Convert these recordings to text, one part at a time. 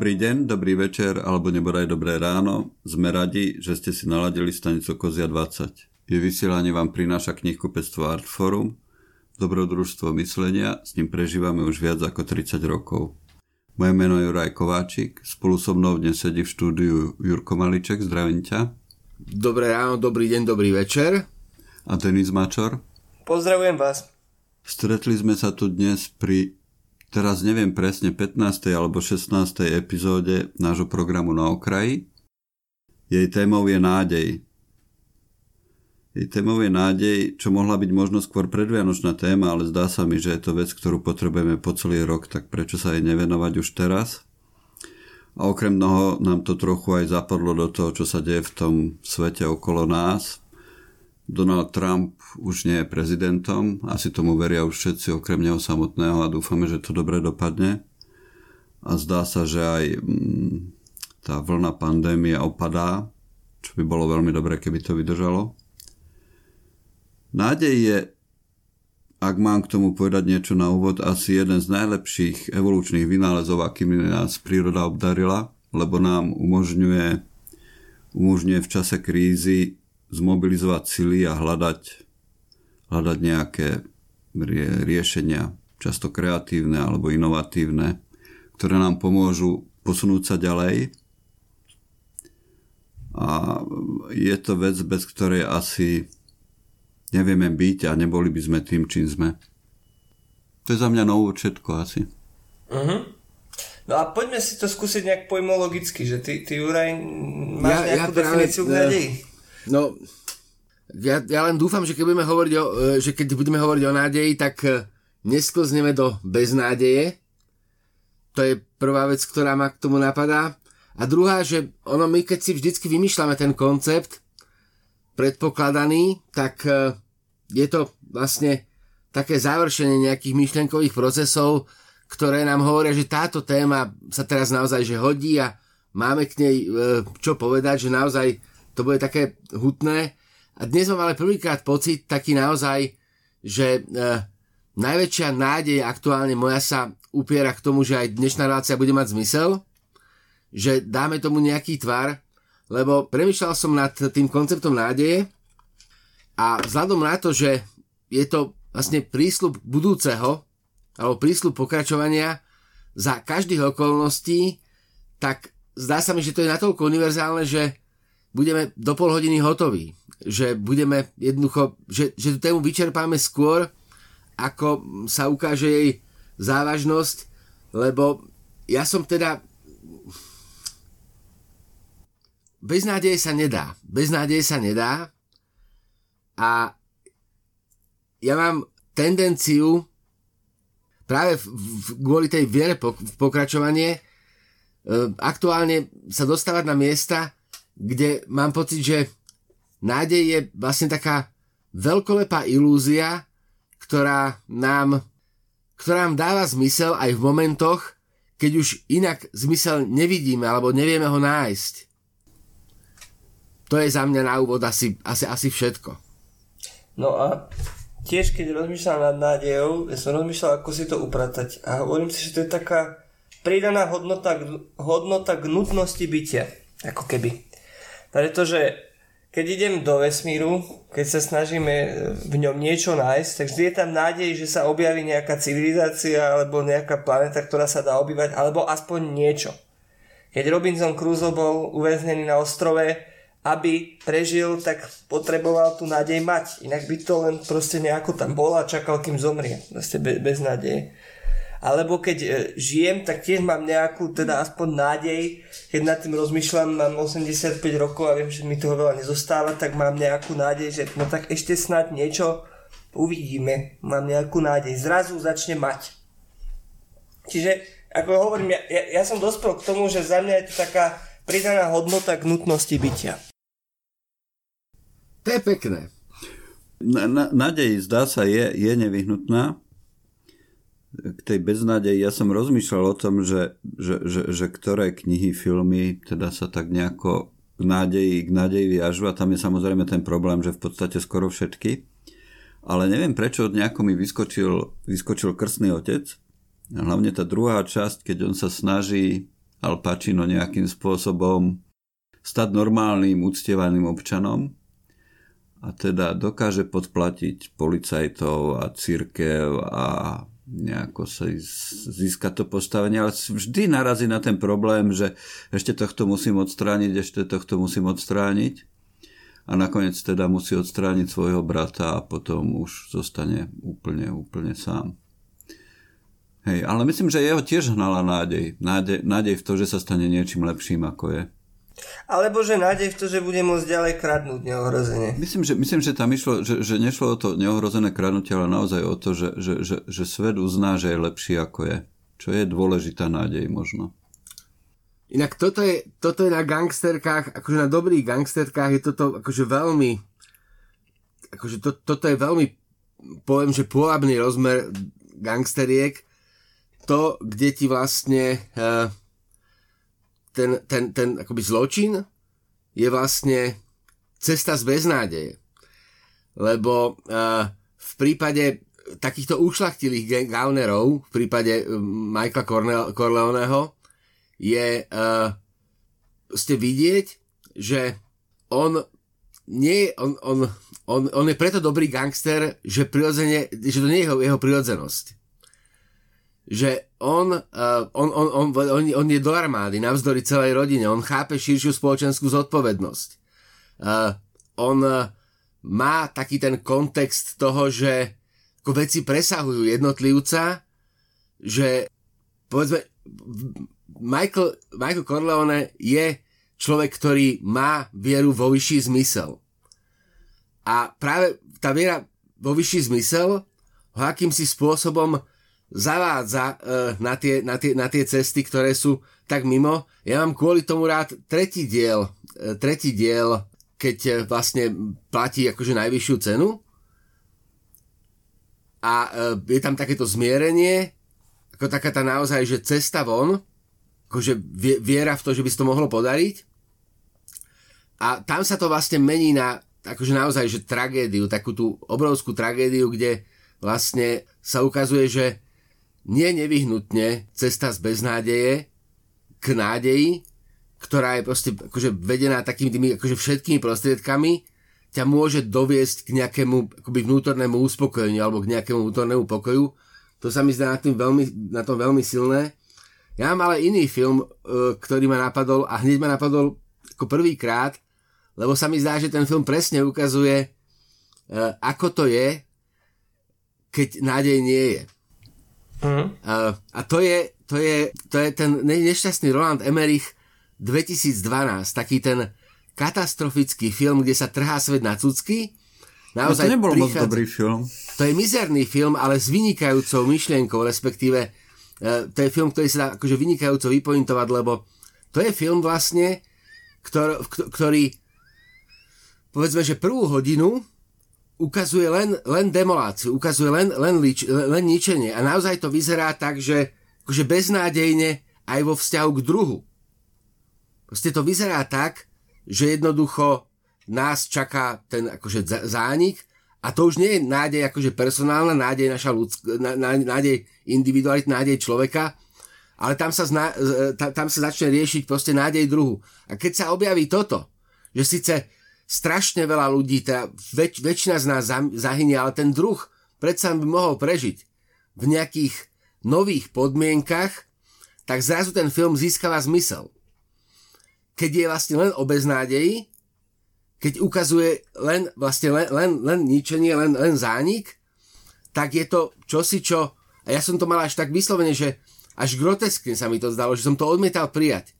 Dobrý deň, dobrý večer alebo nebodaj dobré ráno. Sme radi, že ste si naladili stanicu Kozia 20. Je vysielanie vám prináša knihkupectvo Artforum, dobrodružstvo myslenia, s ním prežívame už viac ako 30 rokov. Moje meno je Juraj Kováčik, spolu so mnou dnes sedí v štúdiu Jurko Maliček, zdravím ťa. Dobré ráno, dobrý deň, dobrý večer. A Denis Mačor. Pozdravujem vás. Stretli sme sa tu dnes pri teraz neviem presne 15. alebo 16. epizóde nášho programu na okraji. Jej témou je nádej. Jej témou je nádej, čo mohla byť možno skôr predvianočná téma, ale zdá sa mi, že je to vec, ktorú potrebujeme po celý rok, tak prečo sa jej nevenovať už teraz? A okrem toho nám to trochu aj zapadlo do toho, čo sa deje v tom svete okolo nás, Donald Trump už nie je prezidentom, asi tomu veria už všetci okrem neho samotného a dúfame, že to dobre dopadne. A zdá sa, že aj mm, tá vlna pandémie opadá, čo by bolo veľmi dobré, keby to vydržalo. Nádej je, ak mám k tomu povedať niečo na úvod, asi jeden z najlepších evolučných vynálezov, akými nás príroda obdarila, lebo nám umožňuje, umožňuje v čase krízy zmobilizovať sily a hľadať, hľadať nejaké rie, riešenia, často kreatívne alebo inovatívne, ktoré nám pomôžu posunúť sa ďalej. A je to vec, bez ktorej asi nevieme byť a neboli by sme tým, čím sme. To je za mňa novú všetko asi. Uh-huh. No a poďme si to skúsiť nejak pojmologicky, že ty, ty Juraj, máš ja, nejakú ja definíciu nádej? No, ja, ja len dúfam, že keď budeme hovoriť o, e, že keď budeme hovoriť o nádeji, tak e, nesklzneme do beznádeje. To je prvá vec, ktorá ma k tomu napadá. A druhá, že ono my keď si vždycky vymýšľame ten koncept predpokladaný, tak e, je to vlastne také završenie nejakých myšlenkových procesov, ktoré nám hovoria, že táto téma sa teraz naozaj že hodí a máme k nej čo povedať, že naozaj to bude také hutné. A dnes mám ale prvýkrát pocit taký naozaj, že e, najväčšia nádej aktuálne moja sa upiera k tomu, že aj dnešná relácia bude mať zmysel, že dáme tomu nejaký tvar, lebo premyšľal som nad tým konceptom nádeje a vzhľadom na to, že je to vlastne prísľub budúceho alebo prísľub pokračovania za každých okolností, tak zdá sa mi, že to je natoľko univerzálne, že budeme do pol hodiny hotoví. Že budeme jednoducho, že, že tú tému vyčerpáme skôr, ako sa ukáže jej závažnosť, lebo ja som teda bez nádeje sa nedá. Bez nádeje sa nedá a ja mám tendenciu práve v, v, kvôli tej viere pok- pokračovanie e, aktuálne sa dostávať na miesta, kde mám pocit, že nádej je vlastne taká veľkolepá ilúzia, ktorá nám, ktorá nám dáva zmysel aj v momentoch, keď už inak zmysel nevidíme alebo nevieme ho nájsť. To je za mňa na úvod asi, asi, asi všetko. No a tiež keď rozmýšľam nad nádejou, ja som rozmýšľal, ako si to upratať a hovorím si, že to je taká pridaná hodnota, hodnota k nutnosti bytia, ako keby. Pretože keď idem do vesmíru, keď sa snažíme v ňom niečo nájsť, tak vždy je tam nádej, že sa objaví nejaká civilizácia alebo nejaká planéta, ktorá sa dá obývať, alebo aspoň niečo. Keď Robinson Crusoe bol uväznený na ostrove, aby prežil, tak potreboval tú nádej mať. Inak by to len proste nejako tam bol a čakal, kým zomrie. Proste bez, bez nádeje alebo keď e, žijem, tak tiež mám nejakú, teda aspoň nádej, keď nad tým rozmýšľam, mám 85 rokov a viem, že mi toho veľa nezostáva, tak mám nejakú nádej, že no tak ešte snad niečo uvidíme, mám nejakú nádej, zrazu začne mať. Čiže, ako hovorím, ja, ja, ja som dospel k tomu, že za mňa je to taká pridaná hodnota k nutnosti bytia. To je pekné. Nádej, zdá sa, je, je nevyhnutná, k tej beznádeji, ja som rozmýšľal o tom, že, že, že, že ktoré knihy, filmy teda sa tak nejako k nádeji, k nádeji viažu a tam je samozrejme ten problém, že v podstate skoro všetky. Ale neviem prečo nejako mi vyskočil, vyskočil krstný otec. Hlavne tá druhá časť, keď on sa snaží Al Pacino nejakým spôsobom stať normálnym, uctievaným občanom a teda dokáže podplatiť policajtov a církev a nejako sa získať to postavenie, ale vždy narazí na ten problém, že ešte tohto musím odstrániť, ešte tohto musím odstrániť a nakoniec teda musí odstrániť svojho brata a potom už zostane úplne, úplne sám. Hej, ale myslím, že jeho tiež hnala nádej. nádej. Nádej v to, že sa stane niečím lepším, ako je. Alebo že nádej v to, že bude môcť ďalej kradnúť neohrozene. Myslím, že, myslím, že tam išlo, že, že nešlo o to neohrozené kradnutie, ale naozaj o to, že, že, že, že svet uzná, že je lepší ako je. Čo je dôležitá nádej možno. Inak toto je, toto je na gangsterkách, akože na dobrých gangsterkách je toto akože veľmi akože to, toto je veľmi poviem, že pôvabný rozmer gangsteriek to, kde ti vlastne uh, ten, ten, ten akoby zločin je vlastne cesta z beznádeje. Lebo uh, v prípade takýchto ušlachtilých gaunerov, v prípade uh, Michaela Corleoneho, je uh, ste vidieť, že on nie, on, on, on, on je preto dobrý gangster, že, prirodzene, že to nie je jeho, jeho prirodzenosť že on, uh, on, on, on, on, on je do armády navzdory celej rodine, on chápe širšiu spoločenskú zodpovednosť. Uh, on uh, má taký ten kontext toho, že ako veci presahujú jednotlivca, že povedzme, Michael, Michael Corleone je človek, ktorý má vieru vo vyšší zmysel. A práve tá viera vo vyšší zmysel ho akýmsi spôsobom zavádza uh, na, tie, na, tie, na tie cesty, ktoré sú tak mimo. Ja mám kvôli tomu rád tretí diel, uh, tretí diel, keď uh, vlastne platí akože najvyššiu cenu. A je tam takéto zmierenie, ako taká tá naozaj, že cesta von, akože viera v to, že by sa to mohlo podariť. A tam sa to vlastne mení na akože naozaj, že tragédiu, takú tú obrovskú tragédiu, kde vlastne sa ukazuje, že nie nevyhnutne cesta z beznádeje k nádeji, ktorá je proste akože vedená takými tými akože všetkými prostriedkami, ťa môže doviesť k nejakému akoby vnútornému uspokojeniu alebo k nejakému vnútornému pokoju. To sa mi zdá na, tým veľmi, na tom veľmi silné. Ja mám ale iný film, e, ktorý ma napadol a hneď ma napadol ako prvýkrát, lebo sa mi zdá, že ten film presne ukazuje, e, ako to je, keď nádej nie je. Uh-huh. Uh, a to je, to, je, to je ten nešťastný Roland Emmerich 2012, taký ten katastrofický film, kde sa trhá svet na cucky. Naozaj no to nebol prichádza... moc dobrý film. To je mizerný film, ale s vynikajúcou myšlienkou, respektíve uh, to je film, ktorý sa dá akože vynikajúco vypointovať, lebo to je film vlastne, ktor, ktorý povedzme, že prvú hodinu ukazuje len, len demoláciu, ukazuje len, len, lič, len ničenie a naozaj to vyzerá tak, že akože beznádejne aj vo vzťahu k druhu. Proste to vyzerá tak, že jednoducho nás čaká ten akože zánik a to už nie je nádej akože personálna, nádej naša ľudsk- nádej individualit, nádej človeka, ale tam sa, zna, tam sa začne riešiť proste nádej druhu. A keď sa objaví toto, že síce strašne veľa ľudí, teda väč, väčšina z nás zahynie, ale ten druh predsa by mohol prežiť v nejakých nových podmienkach, tak zrazu ten film získava zmysel. Keď je vlastne len o beznádeji, keď ukazuje len, vlastne len, len, len ničenie, len, len zánik, tak je to čosi, čo... A ja som to mal až tak vyslovene, že až groteskne sa mi to zdalo, že som to odmietal prijať.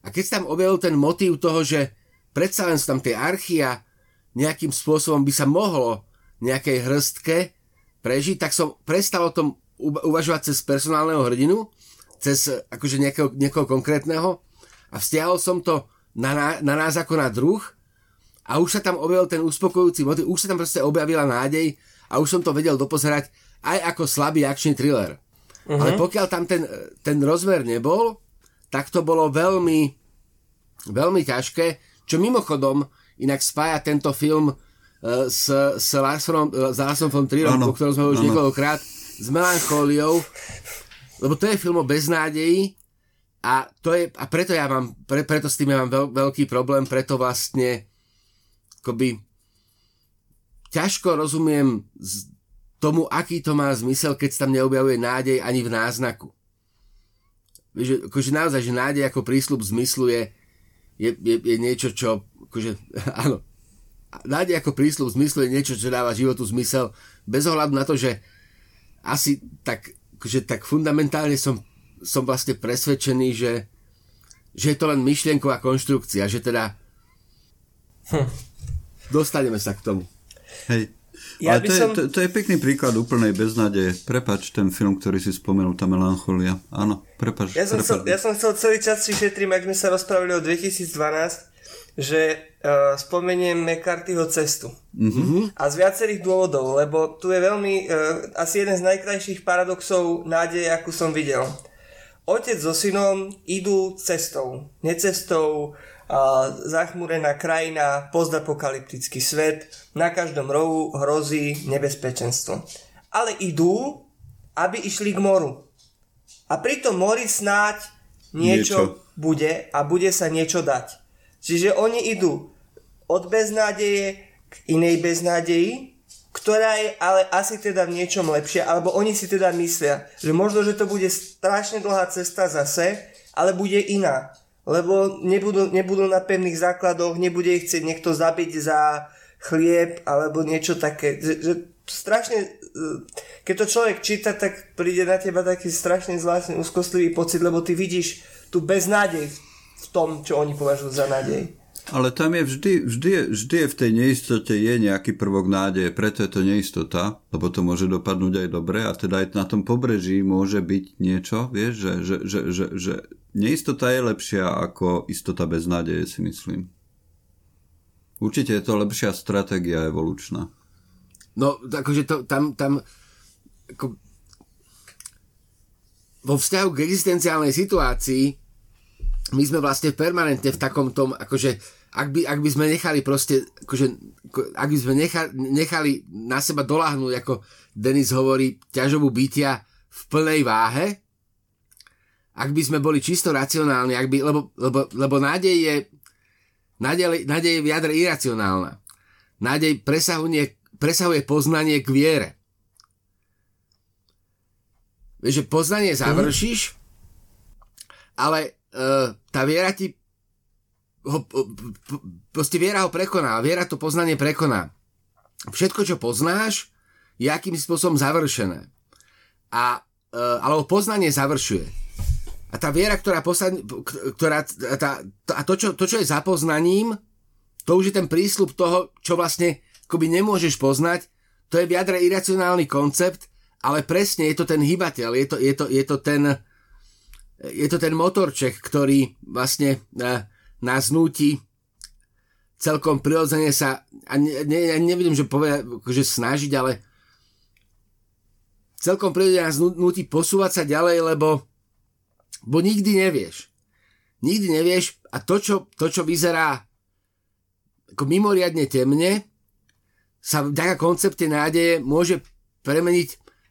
A keď sa tam objavil ten motív toho, že predsa len sú tam tie archia, nejakým spôsobom by sa mohlo nejakej hrstke prežiť, tak som prestal o tom uvažovať cez personálneho hrdinu, cez akože nejakého, nejakého konkrétneho a vzťahol som to na, na nás ako na druh a už sa tam objavil ten uspokojujúci motiv, už sa tam proste objavila nádej a už som to vedel dopozerať aj ako slabý akčný thriller. Uh-huh. Ale pokiaľ tam ten, ten rozmer nebol, tak to bolo veľmi, veľmi ťažké čo mimochodom inak spája tento film uh, s, s Larsonom, uh, s von Trierom, o ktorom sme už niekoľkokrát, s melanchóliou, lebo to je film o beznádeji, A, to je, a preto ja mám, pre, preto s tým ja mám veľ, veľký problém, preto vlastne akoby ťažko rozumiem z tomu, aký to má zmysel, keď sa tam neobjavuje nádej ani v náznaku. Že, akože naozaj, že nádej ako prísľub zmyslu je, je, je, je niečo, čo akože, áno, nádej ako prísľub zmyslu je niečo, čo dáva životu zmysel, bez ohľadu na to, že asi tak, akože, tak fundamentálne som som vlastne presvedčený, že, že je to len myšlienková konštrukcia, že teda hm. dostaneme sa k tomu. Hej. Ja Ale to, som... je, to, to je pekný príklad úplnej beznádeje. Prepač ten film, ktorý si spomenul, tá melancholia. Áno, prepač. Ja som, prepač. Chcel, ja som chcel celý čas si šetrím, ak sme sa rozprávali o 2012, že uh, spomeniem McCarthyho cestu. Mm-hmm. A z viacerých dôvodov, lebo tu je veľmi, uh, asi jeden z najkrajších paradoxov nádeje, akú som videl otec so synom idú cestou, necestou, a zachmúrená krajina, postapokalyptický svet, na každom rohu hrozí nebezpečenstvo. Ale idú, aby išli k moru. A pri tom mori snáď niečo, niečo bude a bude sa niečo dať. Čiže oni idú od beznádeje k inej beznádeji ktorá je ale asi teda v niečom lepšia, alebo oni si teda myslia, že možno, že to bude strašne dlhá cesta zase, ale bude iná. Lebo nebudú, nebudú na pevných základoch, nebude ich chcieť niekto zabiť za chlieb alebo niečo také. Že, že strašne, e, keď to človek číta, tak príde na teba taký strašne zvláštny, úzkostlivý pocit, lebo ty vidíš tú beznádej v tom, čo oni považujú za nádej. Ale tam je vždy, vždy, vždy je v tej neistote je nejaký prvok nádeje, preto je to neistota, lebo to môže dopadnúť aj dobre a teda aj na tom pobreží môže byť niečo, vieš, že, že, že, že, že neistota je lepšia ako istota bez nádeje, si myslím. Určite je to lepšia stratégia evolučná. No, akože to, tam, tam ako, vo vzťahu k existenciálnej situácii my sme vlastne permanentne v takom tom, akože ak by, ak by sme nechali proste, akože, ak by sme nechali, nechali na seba doláhnuť, ako Denis hovorí, ťažobu bytia v plnej váhe, ak by sme boli čisto racionálni, ak by, lebo, lebo, lebo nádej je nádej, nádej je v jadre iracionálna. Nádej presahuje, presahuje poznanie k viere. Vieš, že poznanie završíš, ale uh, tá viera ti ho, proste viera ho prekoná, viera to poznanie prekoná. Všetko, čo poznáš, je akým spôsobom završené. A, e, alebo poznanie završuje. A tá viera, ktorá, posled, ktorá tá, a to čo, to, čo je za poznaním, to už je ten prísľub toho, čo vlastne akoby nemôžeš poznať, to je v jadre iracionálny koncept, ale presne je to ten hybateľ, je to, je to, je to ten je to ten motorček, ktorý vlastne uh, nás núti celkom prirodzene sa, a ne, ne, nevidím, že povedať, že snažiť, ale celkom prirodzene nás núti posúvať sa ďalej, lebo bo nikdy nevieš. Nikdy nevieš a to, čo, to, čo vyzerá ako mimoriadne temne, sa vďaka koncepte nádeje môže premeniť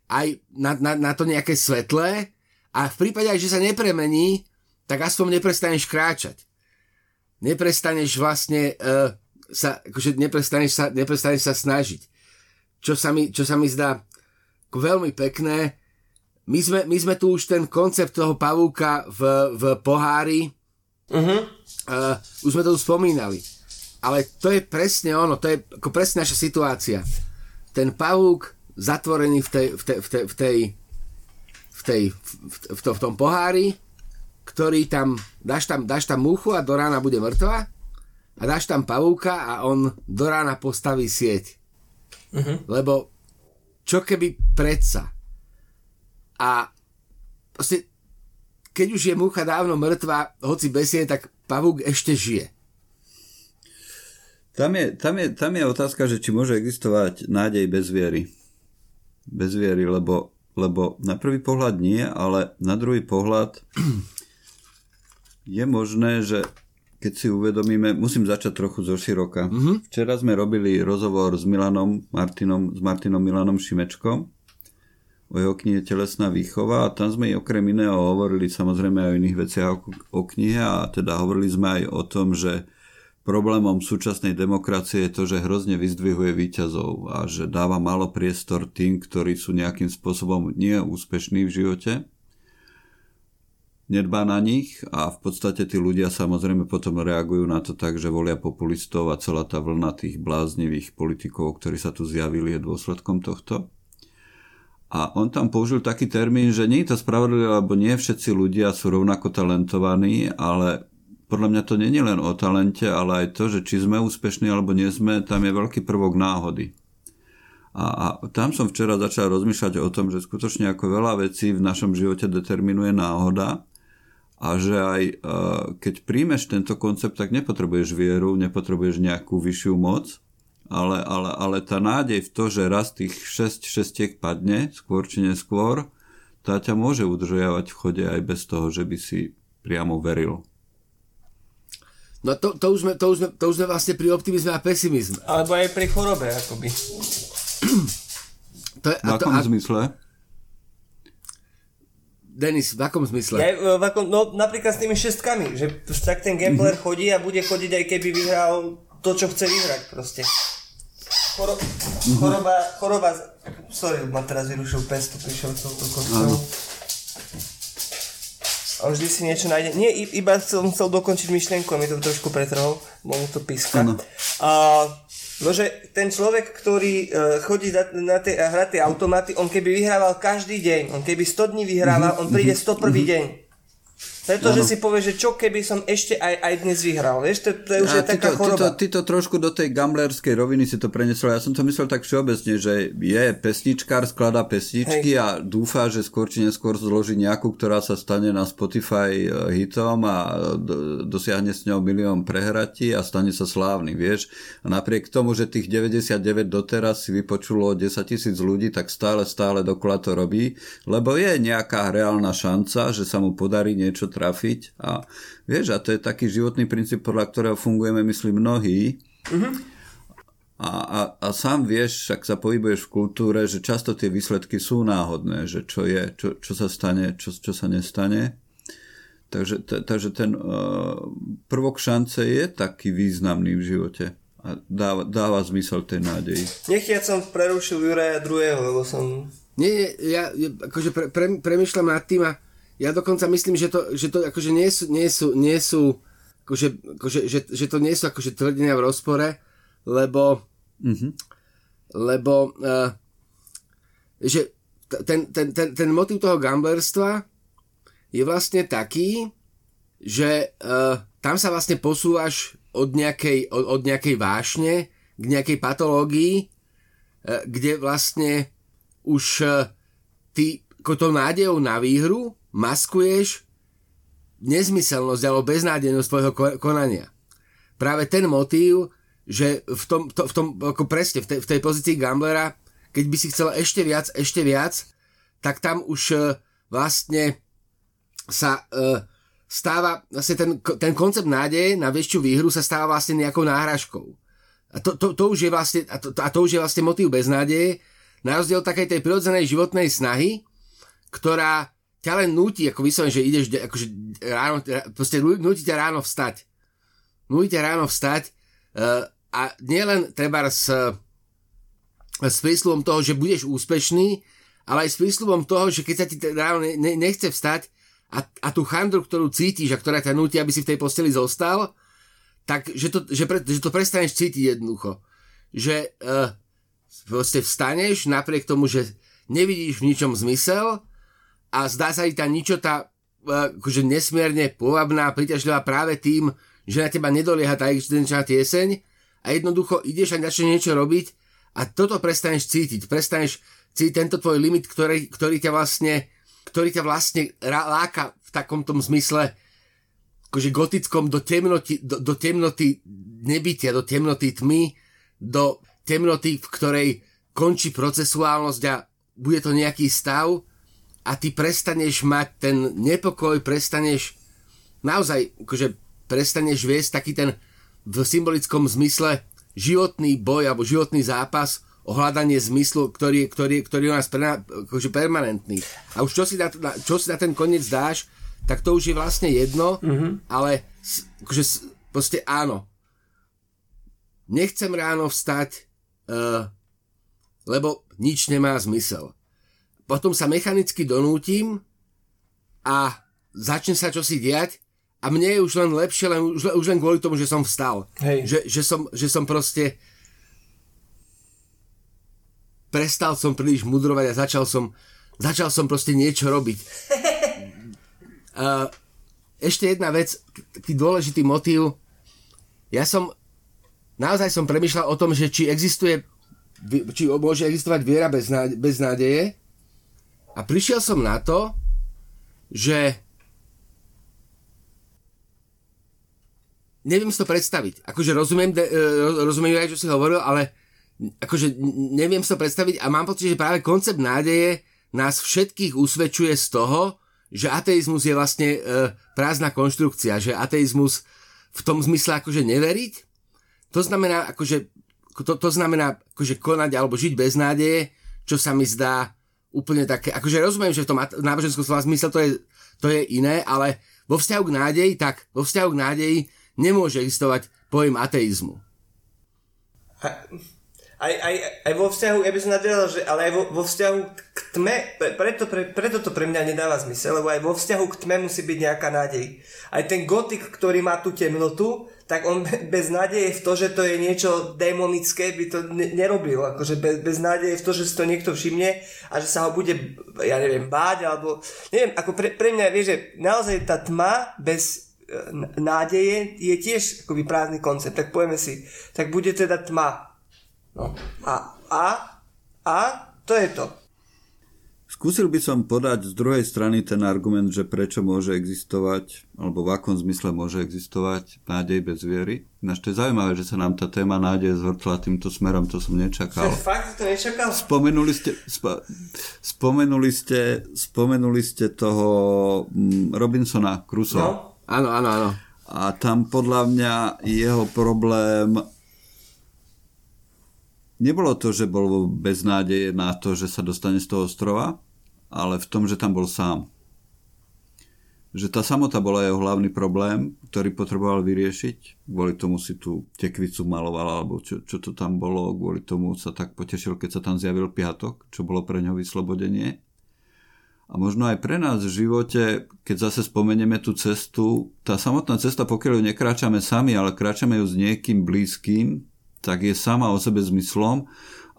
aj na, na, na to nejaké svetlé a v prípade že sa nepremení, tak aspoň neprestaneš kráčať neprestaneš vlastne uh, sa, akože neprestaneš sa, neprestaneš sa snažiť. Čo sa mi, čo sa mi zdá veľmi pekné. My sme, my sme tu už ten koncept toho pavúka v, v pohári, uh-huh. uh, už sme to tu spomínali. Ale to je presne ono, to je ako presne naša situácia. Ten pavúk zatvorený v tej, v tej, v tej, v tej, v, tej, v, v, to, v tom pohári, ktorý tam, dáš tam, dáš tam muchu a do rána bude mŕtva a dáš tam pavúka a on do rána postaví sieť. Uh-huh. Lebo čo keby predsa a proste keď už je mucha dávno mŕtva, hoci besie, tak pavúk ešte žije. Tam je, tam, je, tam je otázka, že či môže existovať nádej bez viery. Bez viery, lebo, lebo na prvý pohľad nie, ale na druhý pohľad je možné, že keď si uvedomíme, musím začať trochu zo široka. Mm-hmm. Včera sme robili rozhovor s Milanom Martinom, s Martinom Milanom Šimečkom o jeho knihe Telesná výchova a tam sme okrem iného hovorili samozrejme aj o iných veciach o, knihe a teda hovorili sme aj o tom, že problémom súčasnej demokracie je to, že hrozne vyzdvihuje výťazov a že dáva málo priestor tým, ktorí sú nejakým spôsobom nie úspešní v živote. Nedbá na nich a v podstate tí ľudia samozrejme potom reagujú na to tak, že volia populistov a celá tá vlna tých bláznivých politikov, ktorí sa tu zjavili, je dôsledkom tohto. A on tam použil taký termín, že nie je to spravodlivé, lebo nie všetci ľudia sú rovnako talentovaní, ale podľa mňa to není len o talente, ale aj to, že či sme úspešní alebo nie sme, tam je veľký prvok náhody. A, a tam som včera začal rozmýšľať o tom, že skutočne ako veľa vecí v našom živote determinuje náhoda a že aj uh, keď príjmeš tento koncept, tak nepotrebuješ vieru, nepotrebuješ nejakú vyššiu moc, ale, ale, ale tá nádej v to, že raz tých 6 šestiek padne, skôr či neskôr, tá ťa môže udržiavať v chode aj bez toho, že by si priamo veril. No to, to, už sme, to, už sme, to už sme vlastne pri optimizme a pesimizme. Alebo aj pri chorobe, akoby. to je, a v akom to, a... zmysle? Denis, v akom zmysle? Ja, v akom, no napríklad s tými šestkami, že tak ten gambler mm-hmm. chodí a bude chodiť aj keby vyhral to, čo chce vyhrať proste. Choro, choroba, choroba, sorry, ma teraz vyrušil pes, to prišiel s touto kostou. A vždy si niečo nájde. Nie, iba som chcel dokončiť myšlienku a mi to trošku pretrhol, bo mu to píska. A, no, že ten človek, ktorý uh, chodí na, na tie, hrať tie automaty, on keby vyhrával každý deň, on keby 100 dní vyhrával, mm-hmm, on príde 101. Mm-hmm. deň. Pretože si povie, že čo keby som ešte aj, aj dnes vyhral. Vieš, to, to je už je taká choroba. Ty to, ty to trošku do tej gamblerskej roviny si to prenesol. Ja som to myslel tak všeobecne, že je pesničkár, skladá pesničky Hej. a dúfa, že skôr či neskôr zloží nejakú, ktorá sa stane na Spotify eh, hitom a do, dosiahne s ňou milión prehratí a stane sa slávny, vieš. A napriek tomu, že tých 99 doteraz si vypočulo 10 tisíc ľudí, tak stále, stále dokola to robí, lebo je nejaká reálna šanca, že sa mu podarí niečo trafiť a vieš, a to je taký životný princíp, podľa ktorého fungujeme, myslím, mnohí. Uh-huh. A, a, a sám vieš, ak sa pohybuješ v kultúre, že často tie výsledky sú náhodné, že čo je, čo, čo sa stane, čo, čo sa nestane. Takže, t- takže ten uh, prvok šance je taký významný v živote a dáva, dáva zmysel tej nádeji. Nech ja som prerušil Juraja druhého, lebo som... Nie, nie, ja, ja akože pre, pre, premyšľam nad tým a ja dokonca myslím, že to, že to akože nie sú, nie sú, nie sú akože, akože, že, že to nie sú akože tvrdenia v rozpore, lebo mm-hmm. lebo uh, že ten, ten, ten, ten motiv toho gamblerstva je vlastne taký, že uh, tam sa vlastne posúvaš od nejakej, od, od nejakej vášne k nejakej patológii, uh, kde vlastne už uh, ty ako to nádejou na výhru maskuješ nezmyselnosť alebo beznádejnosť tvojho konania. Práve ten motív, že v tom, to, v tom ako presne, v tej, v tej pozícii gamblera, keď by si chcel ešte viac, ešte viac, tak tam už uh, vlastne sa uh, stáva, vlastne ten, ten koncept nádeje na väčšiu výhru sa stáva vlastne nejakou náhražkou. A to, to, to, už je vlastne, a to, a to už je vlastne motív beznádeje, na rozdiel takej tej prirodzenej životnej snahy, ktorá ťa len núti, ako vyslovene, že ideš, akože ráno, proste núti ťa ráno vstať. Núti ťa ráno vstať uh, a nielen treba s, s prísľubom toho, že budeš úspešný, ale aj s prísľubom toho, že keď sa ti ráno ne, ne, nechce vstať a, a tú chandru, ktorú cítiš a ktorá ťa núti, aby si v tej posteli zostal, tak že to, že pre, že to prestaneš cítiť jednoducho. Že uh, proste vstaneš napriek tomu, že nevidíš v ničom zmysel, a zdá sa ti tá ničota e, akože nesmierne pôvabná, priťažlivá práve tým, že na teba nedolieha tá existenčná tieseň a jednoducho ideš a začneš niečo robiť a toto prestaneš cítiť. Prestaneš cítiť tento tvoj limit, ktorý, ktorý ťa vlastne ktorý ťa vlastne láka v takom tom zmysle akože gotickom do temnoty, do, do temnoty nebytia, do temnoty tmy, do temnoty, v ktorej končí procesuálnosť a bude to nejaký stav, a ty prestaneš mať ten nepokoj, prestaneš naozaj, akože prestaneš viesť taký ten v symbolickom zmysle životný boj alebo životný zápas ohľadanie zmyslu, ktorý, ktorý, ktorý je u nás pre, akože permanentný. A už čo si, na, čo si na ten koniec dáš, tak to už je vlastne jedno, mm-hmm. ale akože, proste áno. Nechcem ráno vstať, uh, lebo nič nemá zmysel. Potom sa mechanicky donútim a začne sa čosi diať a mne je už len lepšie, len, už, už len kvôli tomu, že som vstal. Hej. Že, že, som, že som proste prestal som príliš mudrovať a začal som, začal som proste niečo robiť. Uh, ešte jedna vec, taký dôležitý motív. Ja som, naozaj som premyšľal o tom, že či existuje, či môže existovať viera bez, náde, bez nádeje. A prišiel som na to, že neviem si to predstaviť. Akože rozumiem, de, rozumiem aj, čo si hovoril, ale akože neviem si to predstaviť a mám pocit, že práve koncept nádeje nás všetkých usvedčuje z toho, že ateizmus je vlastne e, prázdna konštrukcia, že ateizmus v tom zmysle akože neveriť, to znamená akože, to, to znamená akože konať alebo žiť bez nádeje, čo sa mi zdá úplne také, akože rozumiem, že v tom náboženskom slova zmysle to je, to je iné, ale vo vzťahu k nádeji, tak vo vzťahu k nádeji nemôže existovať pojem ateizmu. Aj, aj, aj vo vzťahu, ja by som nadal, že ale aj vo, vo vzťahu k tme, preto, pre, preto to pre mňa nedáva zmysel, lebo aj vo vzťahu k tme musí byť nejaká nádej. Aj ten gotik, ktorý má tú temnotu, tak on bez nádeje v to, že to je niečo demonické, by to ne- nerobil. Akože bez, bez nádeje v to, že si to niekto všimne a že sa ho bude, ja neviem, báť, alebo neviem, ako pre, pre mňa, vieš, že naozaj tá tma bez e, nádeje je tiež akoby prázdny koncept. Tak povieme si, tak bude teda tma No. A, a, a to je to. Skúsil by som podať z druhej strany ten argument, že prečo môže existovať, alebo v akom zmysle môže existovať nádej bez viery. Ináč to je zaujímavé, že sa nám tá téma nádej zvrtla týmto smerom, to som nečakal. Fakt to nečakal? Spomenuli ste, spo, spomenuli ste, spomenuli ste toho mm, Robinsona Crusoe. No. Áno, áno, áno. A tam podľa mňa jeho problém nebolo to, že bol bez nádeje na to, že sa dostane z toho ostrova, ale v tom, že tam bol sám. Že tá samota bola jeho hlavný problém, ktorý potreboval vyriešiť. Kvôli tomu si tú tekvicu maloval, alebo čo, čo to tam bolo. Kvôli tomu sa tak potešil, keď sa tam zjavil piatok, čo bolo pre ňo vyslobodenie. A možno aj pre nás v živote, keď zase spomenieme tú cestu, tá samotná cesta, pokiaľ ju nekráčame sami, ale kráčame ju s niekým blízkym, tak je sama o sebe zmyslom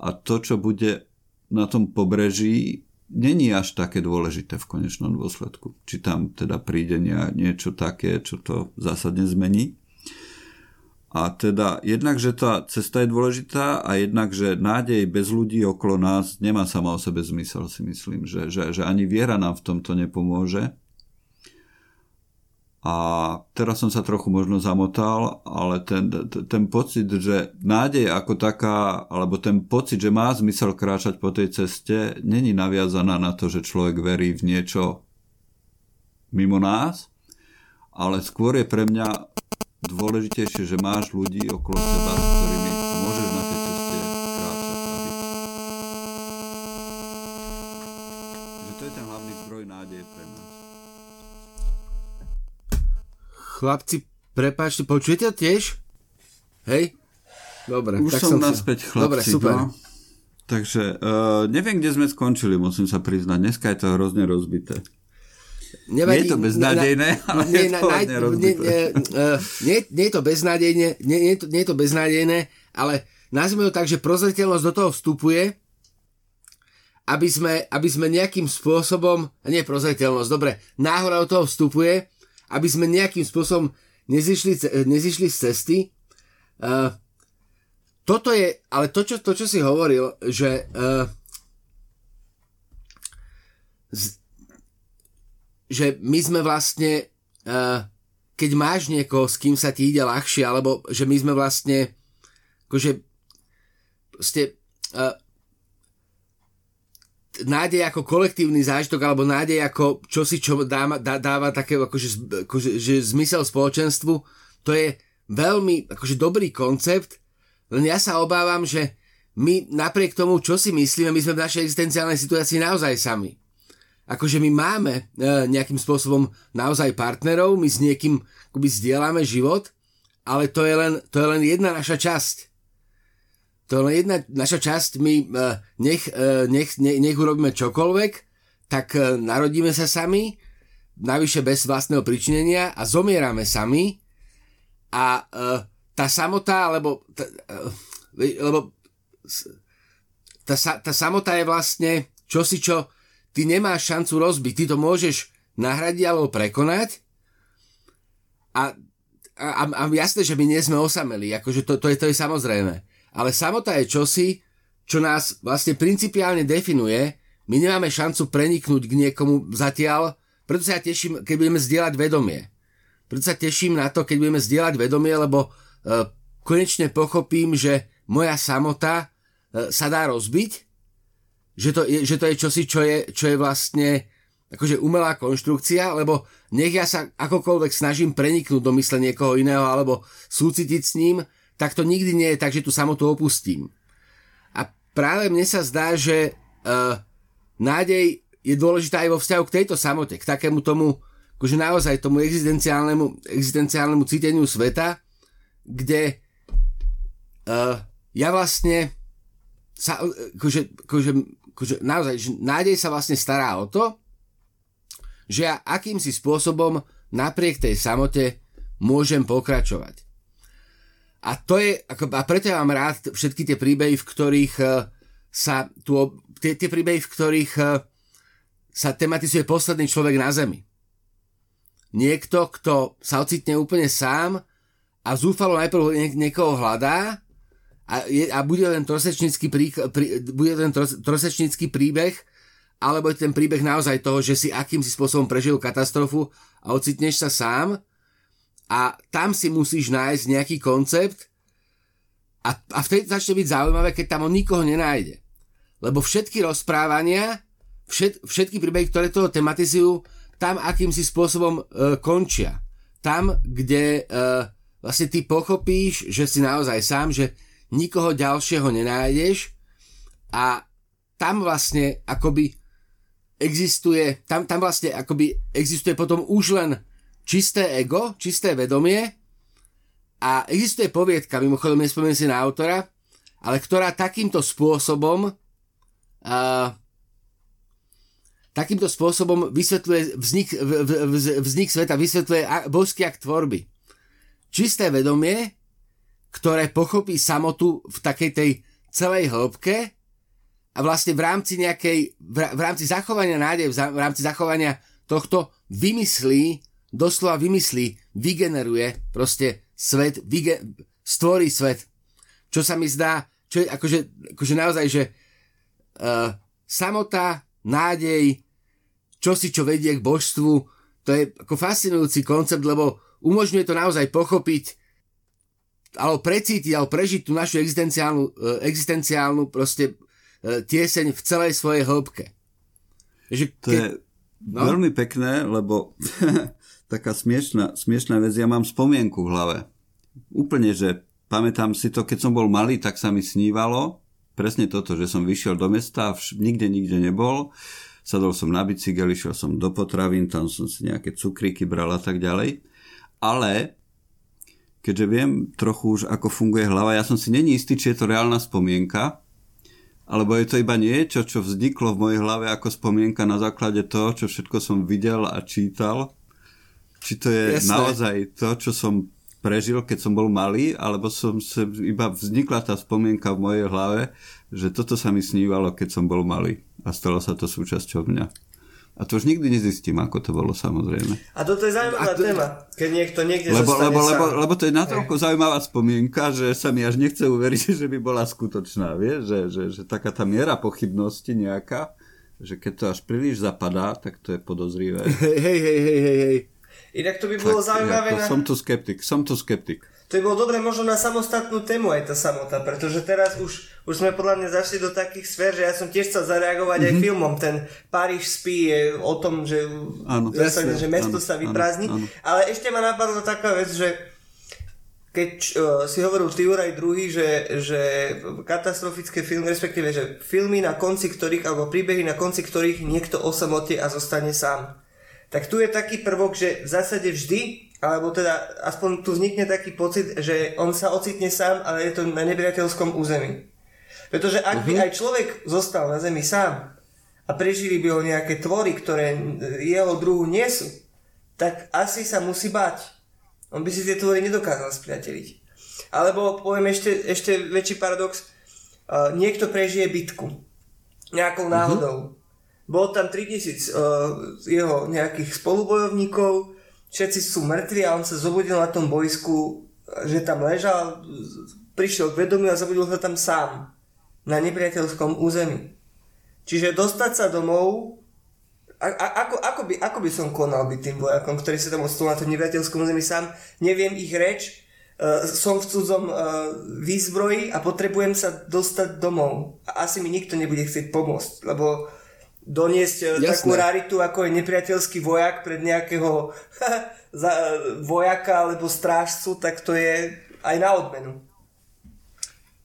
a to, čo bude na tom pobreží, není až také dôležité v konečnom dôsledku. Či tam teda príde niečo také, čo to zásadne zmení. A teda jednak, že tá cesta je dôležitá a jednak, že nádej bez ľudí okolo nás nemá sama o sebe zmysel, si myslím, že, že, že ani viera nám v tomto nepomôže. A teraz som sa trochu možno zamotal, ale ten, ten pocit, že nádej ako taká, alebo ten pocit, že má zmysel kráčať po tej ceste, není naviazaná na to, že človek verí v niečo mimo nás, ale skôr je pre mňa dôležitejšie, že máš ľudí okolo seba, s ktorými môžeš na tej Chlapci, prepáčte, počujete tiež? Hej? Dobre. Už tak som, som naspäť, chlapci. Dobre, super. No. Takže uh, neviem, kde sme skončili, musím sa priznať. Dneska je to hrozne rozbité. Nevadí, nie je to beznádejné, ale nie, je to na, hodne nie, nie, uh, nie, nie je to beznádejné, nie, nie, je to, nie je to beznádejné, ale nazvime to tak, že prozretelnosť do toho vstupuje, aby sme, aby sme nejakým spôsobom, nie prozretelnosť, dobre, náhora do toho vstupuje, aby sme nejakým spôsobom nezišli, nezišli z cesty. Uh, toto je, ale to čo, to, čo si hovoril, že uh, z, že my sme vlastne uh, keď máš niekoho, s kým sa ti ide ľahšie, alebo že my sme vlastne akože ste, uh, nádej ako kolektívny zážitok alebo nádej ako čosi, čo dáva, dá, dáva také akože, akože že zmysel spoločenstvu, to je veľmi akože dobrý koncept, len ja sa obávam, že my napriek tomu, čo si myslíme, my sme v našej existenciálnej situácii naozaj sami. Akože my máme e, nejakým spôsobom naozaj partnerov, my s niekým akoby zdieľame život, ale to je len, to je len jedna naša časť. To len jedna naša časť, my e, nech, e, nech, nech, nech urobíme čokoľvek, tak e, narodíme sa sami, navyše bez vlastného pričinenia a zomierame sami a tá samota, alebo tá, lebo tá, tá samota je vlastne čosi, čo ty nemáš šancu rozbiť. Ty to môžeš nahradiť alebo prekonať a, a, a jasné, že my nie sme osameli, akože to, to, je, to je samozrejme. Ale samota je čosi, čo nás vlastne principiálne definuje. My nemáme šancu preniknúť k niekomu zatiaľ, preto sa ja teším, keď budeme zdieľať vedomie. Preto sa teším na to, keď budeme zdieľať vedomie, lebo uh, konečne pochopím, že moja samota uh, sa dá rozbiť, že to, je, že to je čosi, čo je, čo je vlastne akože umelá konštrukcia, lebo nech ja sa akokoľvek snažím preniknúť do mysle niekoho iného alebo súcitiť s ním, tak to nikdy nie je tak, že tú samotu opustím. A práve mne sa zdá, že uh, nádej je dôležitá aj vo vzťahu k tejto samote, k takému tomu, akože naozaj tomu existenciálnemu, existenciálnemu cíteniu sveta, kde uh, ja vlastne sa, akože, akože, akože naozaj, že nádej sa vlastne stará o to, že ja akýmsi spôsobom napriek tej samote môžem pokračovať. A to je, a preto ja mám rád všetky tie príbehy, v ktorých uh, sa tu, tie, tie príbehy, v ktorých uh, sa tematizuje posledný človek na Zemi. Niekto, kto sa ocitne úplne sám a zúfalo najprv niekoho hľadá a, je, a bude len trosečnícky, prí, bude len trosečnícky príbeh alebo je ten príbeh naozaj toho, že si akýmsi spôsobom prežil katastrofu a ocitneš sa sám a tam si musíš nájsť nejaký koncept a, a vtedy začne byť zaujímavé, keď tam on nikoho nenájde. Lebo všetky rozprávania, všet, všetky príbehy, ktoré toho tematizujú, tam akýmsi spôsobom e, končia. Tam, kde e, vlastne ty pochopíš, že si naozaj sám, že nikoho ďalšieho nenájdeš a tam vlastne akoby existuje, tam, tam vlastne akoby existuje potom už len čisté ego, čisté vedomie a existuje poviedka, mimochodom nespomínam si na autora, ale ktorá takýmto spôsobom uh, takýmto spôsobom vysvetľuje vznik, vznik sveta, vysvetľuje božský akt tvorby. Čisté vedomie, ktoré pochopí samotu v takej tej celej hĺbke a vlastne v rámci nejakej, v rámci zachovania nádej, v rámci zachovania tohto vymyslí, doslova vymyslí, vygeneruje proste svet, vyge, stvorí svet. Čo sa mi zdá, čo je akože, akože naozaj, že uh, samota, nádej, čo si čo vedie k božstvu, to je ako fascinujúci koncept, lebo umožňuje to naozaj pochopiť alebo precítiť, alebo prežiť tú našu existenciálnu, uh, existenciálnu proste E, tieseň v celej svojej hĺbke. Že. To je no? veľmi pekné, lebo taká smiešná, smiešná vec, ja mám spomienku v hlave. Úplne, že pamätám si to, keď som bol malý, tak sa mi snívalo presne toto, že som vyšiel do mesta vš- nikde, nikde nebol. Sadol som na bicykel, išiel som do potravín, tam som si nejaké cukríky bral a tak ďalej. Ale keďže viem trochu už, ako funguje hlava, ja som si není istý, či je to reálna spomienka, alebo je to iba niečo, čo vzniklo v mojej hlave ako spomienka na základe toho, čo všetko som videl a čítal? Či to je Jasné. naozaj to, čo som prežil, keď som bol malý, alebo som sa, iba vznikla tá spomienka v mojej hlave, že toto sa mi snívalo, keď som bol malý a stalo sa to súčasťou mňa. A to už nikdy nezistím, ako to bolo samozrejme. A toto je zaujímavá to... téma, keď niekto niekde lebo, zostane lebo, lebo, lebo to je natoľko hey. zaujímavá spomienka, že sa mi až nechce uveriť, že by bola skutočná, vie? Že, že, že taká tá miera pochybnosti nejaká, že keď to až príliš zapadá, tak to je podozrivé. Hej, hej, hej, hej, hej. Inak to by bolo tak, zaujímavé. Ja, na... Som tu skeptik, som tu skeptik. To by bolo dobre možno na samostatnú tému aj tá samota, pretože teraz už, už sme podľa mňa zašli do takých sfér, že ja som tiež chcel zareagovať mm-hmm. aj mhm. filmom. Ten Paríž spí je o tom, že, áno, jasne, že mesto áno, sa vyprázdni. Áno, áno. Ale ešte ma napadla taká vec, že keď uh, si hovoril ty Juraj druhý, že, že katastrofické filmy, respektíve, že filmy na konci ktorých, alebo príbehy na konci ktorých niekto osamotie a zostane sám. Tak tu je taký prvok, že v zásade vždy, alebo teda aspoň tu vznikne taký pocit, že on sa ocitne sám, ale je to na nepriateľskom území. Pretože ak by uh-huh. aj človek zostal na zemi sám a prežili by ho nejaké tvory, ktoré jeho druhu nie sú, tak asi sa musí bať on by si tie tvory nedokázal spriateliť. Alebo poviem ešte, ešte väčší paradox, uh, niekto prežije bitku nejakou náhodou. Uh-huh. Bol tam 3000 uh, jeho nejakých spolubojovníkov, všetci sú mŕtvi a on sa zobudil na tom bojsku, že tam ležal, prišiel k vedomiu a zobudil sa tam sám na nepriateľskom území. Čiže dostať sa domov a, a, ako, ako, by, ako by som konal byť tým vojakom, ktorý sa tam odstol na tom nepriateľskom území sám, neviem ich reč, uh, som v cudzom uh, výzbroji a potrebujem sa dostať domov. A asi mi nikto nebude chcieť pomôcť, lebo doniesť uh, takú raritu, ako je nepriateľský vojak pred nejakého uh, vojaka alebo strážcu, tak to je aj na odmenu.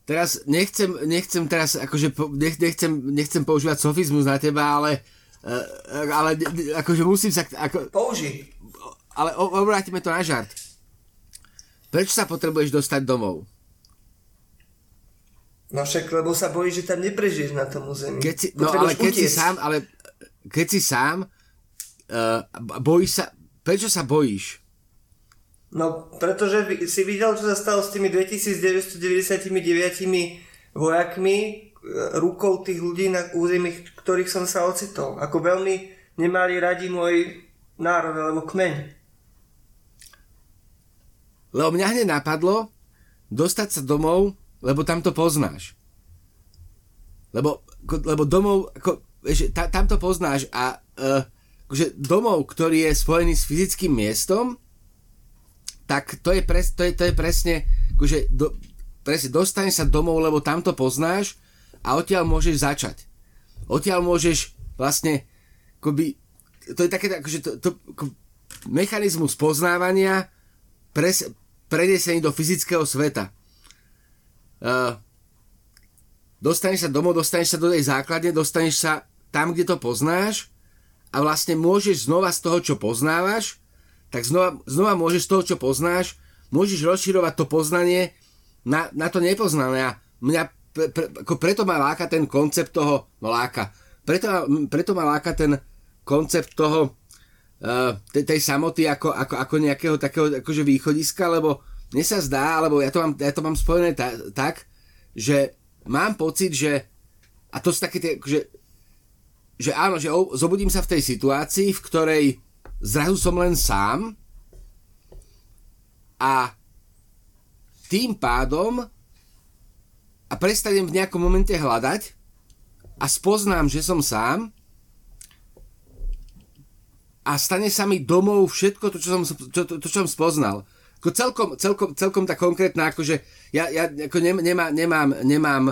Teraz nechcem, nechcem teraz, akože nechcem, nechcem používať sofizmus na teba, ale Uh, ale akože musím sa... Ako, Použi. Ale obrátime to na žart. Prečo sa potrebuješ dostať domov? No však, lebo sa bojíš, že tam neprežiješ na tom území. Keď si, no ale keď si sám, ale keď si sám, uh, bojíš sa, prečo sa bojíš? No, pretože si videl, čo sa stalo s tými 2999 vojakmi, rukou tých ľudí na území, ktorých som sa ocitol. Ako veľmi nemali radi môj národ alebo kmeň. Lebo mňa hneď napadlo dostať sa domov, lebo tam to poznáš. Lebo, lebo domov, ako, vieš, ta, tam to poznáš a uh, akože domov, ktorý je spojený s fyzickým miestom, tak to je, pres, to je, to je presne, akože do, presne dostaneš sa domov, lebo tam to poznáš a odtiaľ môžeš začať. Odtiaľ môžeš vlastne akoby, to je také akože to, to, ako, mechanizmus poznávania pres, prenesený do fyzického sveta. Uh, dostaneš sa domov, dostaneš sa do tej základne, dostaneš sa tam, kde to poznáš a vlastne môžeš znova z toho, čo poznávaš, tak znova, znova môžeš z toho, čo poznáš, môžeš rozširovať to poznanie na, na to nepoznané. A mňa pre, pre, ako preto ma láka ten koncept toho, no láka, preto, preto ma láka ten koncept toho, uh, tej, tej samoty ako, ako, ako nejakého takého akože východiska, lebo mne sa zdá, alebo ja to mám, ja to mám spojené ta, tak, že mám pocit, že a to sú také tie, akože, že áno, že zobudím sa v tej situácii, v ktorej zrazu som len sám a tým pádom a prestanem v nejakom momente hľadať a spoznám, že som sám a stane sa mi domov všetko to, čo som, čo, to, to, čo som spoznal. Ako celkom, celkom, celkom tak konkrétna, akože ja, ja ako nemá, nemám, nemám,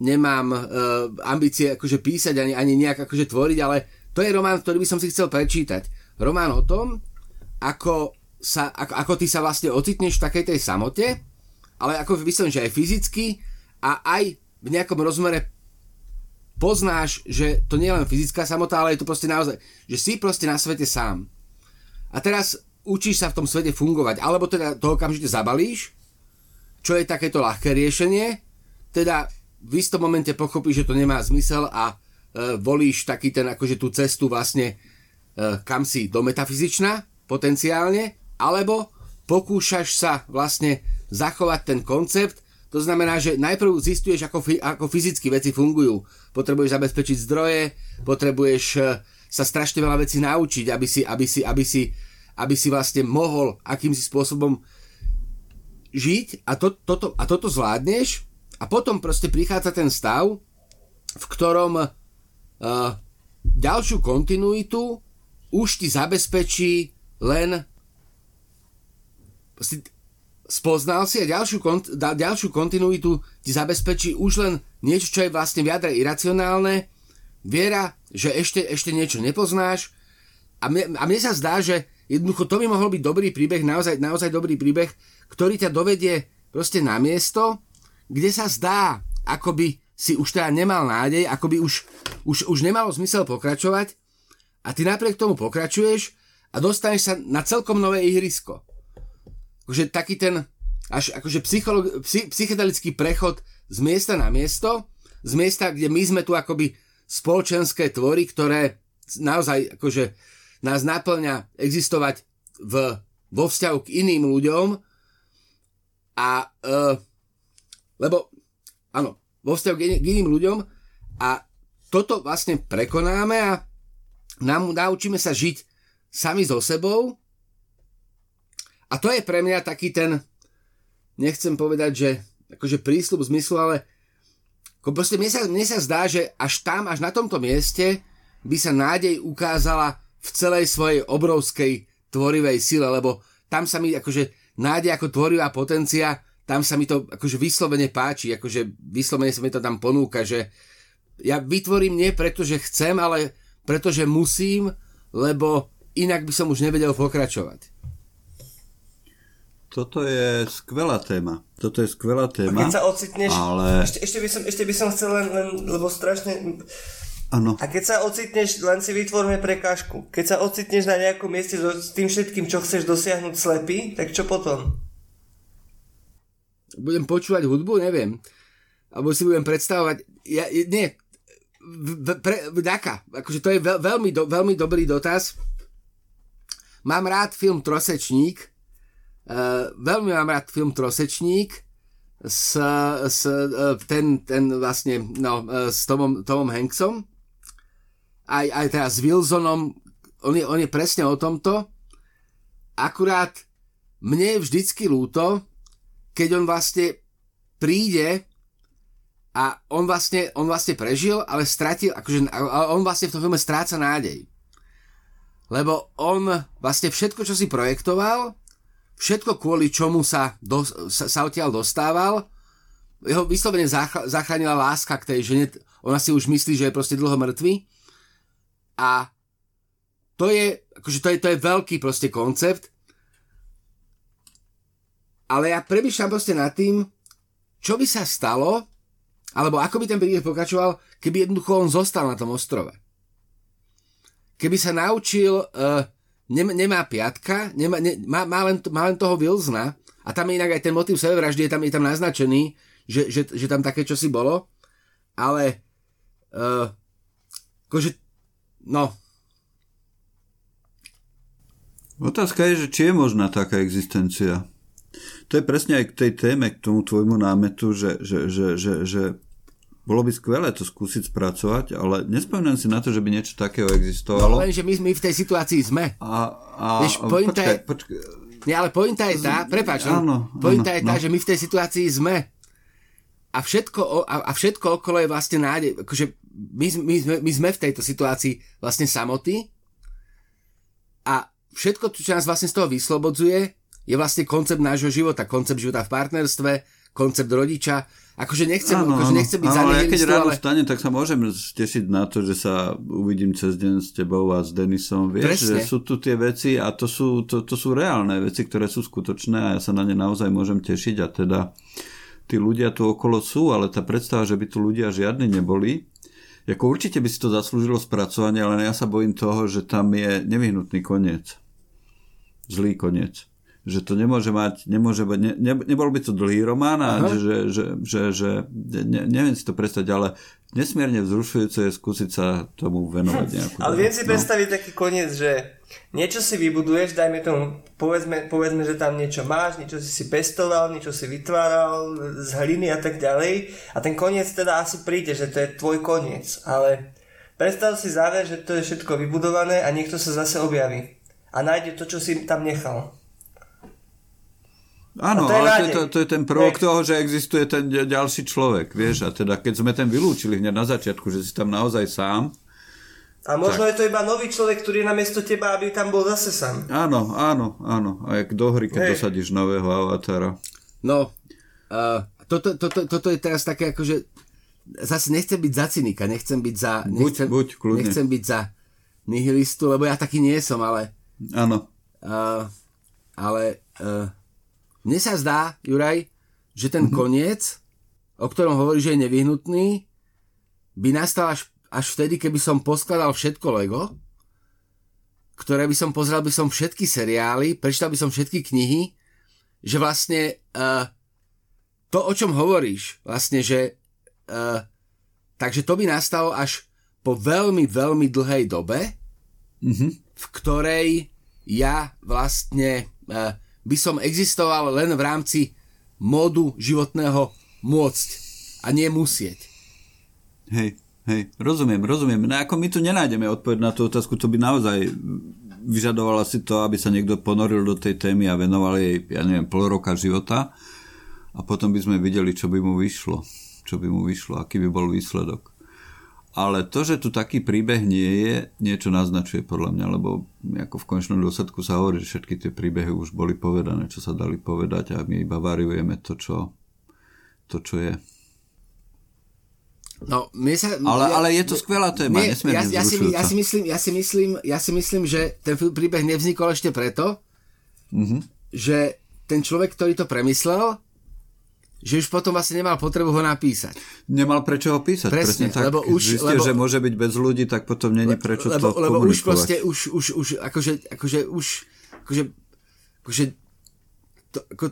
nemám uh, ambície akože písať ani, ani nejak akože tvoriť, ale to je román, ktorý by som si chcel prečítať. Román o tom, ako, sa, ako, ako ty sa vlastne ocitneš v takej tej samote, ale ako myslím, že aj fyzicky, a aj v nejakom rozmere poznáš, že to nie je len fyzická samota, ale je to proste naozaj, že si proste na svete sám. A teraz učíš sa v tom svete fungovať, alebo teda to okamžite zabalíš, čo je takéto ľahké riešenie, teda v istom momente pochopíš, že to nemá zmysel a e, volíš taký ten, akože tú cestu vlastne e, kam si do metafyzičná potenciálne, alebo pokúšaš sa vlastne zachovať ten koncept. To znamená, že najprv zistuješ, ako, ako fyzicky veci fungujú. Potrebuješ zabezpečiť zdroje, potrebuješ e, sa strašne veľa vecí naučiť, aby si, aby si, aby si, aby si vlastne mohol akýmsi spôsobom žiť a, to, toto, a toto zvládneš a potom proste prichádza ten stav, v ktorom uh, ďalšiu kontinuitu už ti zabezpečí len spoznal si a ďalšiu, ďalšiu kontinuitu ti zabezpečí už len niečo, čo je vlastne v iracionálne, viera, že ešte, ešte niečo nepoznáš. A mne, a mne sa zdá, že Jednoducho to by mohol byť dobrý príbeh, naozaj, naozaj dobrý príbeh, ktorý ťa dovedie proste na miesto, kde sa zdá, ako by si už teda nemal nádej, ako by už, už, už nemalo zmysel pokračovať a ty napriek tomu pokračuješ a dostaneš sa na celkom nové ihrisko. Akože taký ten až akože psycholog, psy, psychedelický prechod z miesta na miesto, z miesta, kde my sme tu akoby spoločenské tvory, ktoré naozaj akože nás naplňa existovať v, vo vzťahu k iným ľuďom a e, lebo áno, vo vzťahu k, k iným ľuďom a toto vlastne prekonáme a nám, naučíme sa žiť sami so sebou. A to je pre mňa taký ten nechcem povedať, že akože prísľub zmyslu, ale ako proste mne sa, mne sa zdá, že až tam, až na tomto mieste by sa nádej ukázala v celej svojej obrovskej tvorivej sile, lebo tam sa mi akože nádej ako tvorivá potencia, tam sa mi to akože vyslovene páči, akože vyslovene sa mi to tam ponúka, že ja vytvorím nie preto, že chcem, ale pretože musím, lebo inak by som už nevedel pokračovať. Toto je skvelá téma. Toto je skvelá téma. A keď sa ocitneš, ale... ešte, ešte, by som, ešte by som chcel len, len lebo strašne Ano. A keď sa ocitneš, len si vytvorme prekážku. Keď sa ocitneš na nejakom mieste so, s tým všetkým, čo chceš dosiahnuť slepý, tak čo potom? Budem počúvať hudbu? Neviem. Alebo si budem predstavovať... Ja, nie. Pre, ďaká. Akože to je veľ, veľmi, do, veľmi dobrý dotaz. Mám rád film Trosečník. Uh, veľmi mám rád film Trosečník s, s uh, ten, ten vlastne no, uh, s Tomom, Tomom Hanksom aj, aj teraz s Wilsonom, on je, on je presne o tomto, akurát mne je vždycky lúto, keď on vlastne príde a on vlastne, on vlastne prežil, ale stratil, akože on vlastne v tom filme stráca nádej. Lebo on vlastne všetko, čo si projektoval, všetko kvôli čomu sa, do, sa, sa odtiaľ dostával, jeho vyslovene zachránila láska k tej žene, ona si už myslí, že je proste dlho mŕtvy a to je, akože to je, to je veľký proste koncept, ale ja premyšľam proste nad tým, čo by sa stalo, alebo ako by ten príbeh pokračoval, keby jednoducho on zostal na tom ostrove. Keby sa naučil, uh, nem, nemá piatka, nemá, ne, má, má, len, má len toho Wilsona, a tam je inak aj ten motív sebevraždy, je tam, je tam naznačený, že, že, že tam také čosi bolo, ale uh, akože No. Otázka je, že či je možná taká existencia. To je presne aj k tej téme, k tomu tvojmu námetu, že, že, že, že, že bolo by skvelé to skúsiť spracovať, ale nespomínam si na to, že by niečo takého existovalo. No len, že my, my v tej situácii sme. A, a, Vieš, pointa počkaj, je... počkaj. Nie, ale pointa je tá, prepáč, áno, pointa áno, je tá, no. že my v tej situácii sme. A všetko, a, a všetko okolo je vlastne nádej. Akože my, my, sme, my sme v tejto situácii vlastne samoty a všetko, čo nás vlastne z toho vyslobodzuje, je vlastne koncept nášho života, koncept života v partnerstve, koncept rodiča. Akože nechcem, áno, akože nechcem byť áno, ja keď ráno ale... stane, tak sa môžem tešiť na to, že sa uvidím cez deň s tebou a s Denisom. Vieš, Presne. že sú tu tie veci a to sú, to, to sú reálne veci, ktoré sú skutočné a ja sa na ne naozaj môžem tešiť a teda tí ľudia tu okolo sú, ale tá predstava, že by tu ľudia žiadni neboli, ako určite by si to zaslúžilo spracovanie, ale ja sa bojím toho, že tam je nevyhnutný koniec. Zlý koniec. Že to nemôže mať, nemôže mať, ne, ne, nebol by to dlhý román a že, že, že, že ne, neviem si to predstaviť, ale nesmierne vzrušujúce je skúsiť sa tomu venovať nejakú. Ale viem si no. predstaviť taký koniec, že niečo si vybuduješ, dajme tomu, povedzme, povedzme, že tam niečo máš, niečo si si pestoval, niečo si vytváral z hliny a tak ďalej a ten koniec teda asi príde, že to je tvoj koniec, ale predstav si záver, že to je všetko vybudované a niekto sa zase objaví a nájde to, čo si tam nechal. Áno, to ale to je, to, to je ten prvok Nech. toho, že existuje ten ďalší človek, vieš, a teda keď sme ten vylúčili hneď na začiatku, že si tam naozaj sám, a možno tak. je to iba nový človek, ktorý je namiesto teba, aby tam bol zase sám. Áno, áno, áno. A jak do hry, keď Hej. dosadíš nového avatára. No, uh, toto, toto, toto je teraz také ako, že zase nechcem byť za cynika, nechcem byť za... Buď, nechcem, buď, kľudne. Nechcem byť za nihilistu, lebo ja taký nie som, ale... Áno. uh, ale uh, mne sa zdá, Juraj, že ten mm-hmm. koniec, o ktorom hovorí, že je nevyhnutný, by nastal až, až vtedy, keby som poskladal všetko Lego, ktoré by som pozrel by som všetky seriály, prečítal by som všetky knihy, že vlastne uh, to, o čom hovoríš, vlastne, že uh, takže to by nastalo až po veľmi, veľmi dlhej dobe, mm-hmm. v ktorej ja vlastne uh, by som existoval len v rámci módu životného môcť a nie musieť. Hej, hej, rozumiem, rozumiem. No ako my tu nenájdeme odpoveď na tú otázku, to by naozaj vyžadovala si to, aby sa niekto ponoril do tej témy a venoval jej, ja neviem, pol roka života a potom by sme videli, čo by mu vyšlo. Čo by mu vyšlo, aký by bol výsledok. Ale to, že tu taký príbeh nie je, niečo naznačuje podľa mňa, lebo ako v konečnom dôsledku sa hovorí, že všetky tie príbehy už boli povedané, čo sa dali povedať a my iba variujeme to, čo, to, čo je. No, my sa, ale, ja, ale je to skvelá téma, nie, ja, ja, si, ja, si myslím, ja, si myslím, ja si myslím, že ten príbeh nevznikol ešte preto, mm-hmm. že ten človek, ktorý to premyslel, že už potom vlastne nemal potrebu ho napísať. Nemal prečo ho písať. Presne, presne tak. Lebo už, Zistil, lebo, že môže byť bez ľudí, tak potom není prečo lebo, to lebo už proste, už, už, už, akože, akože, už, akože, akože, to, ako,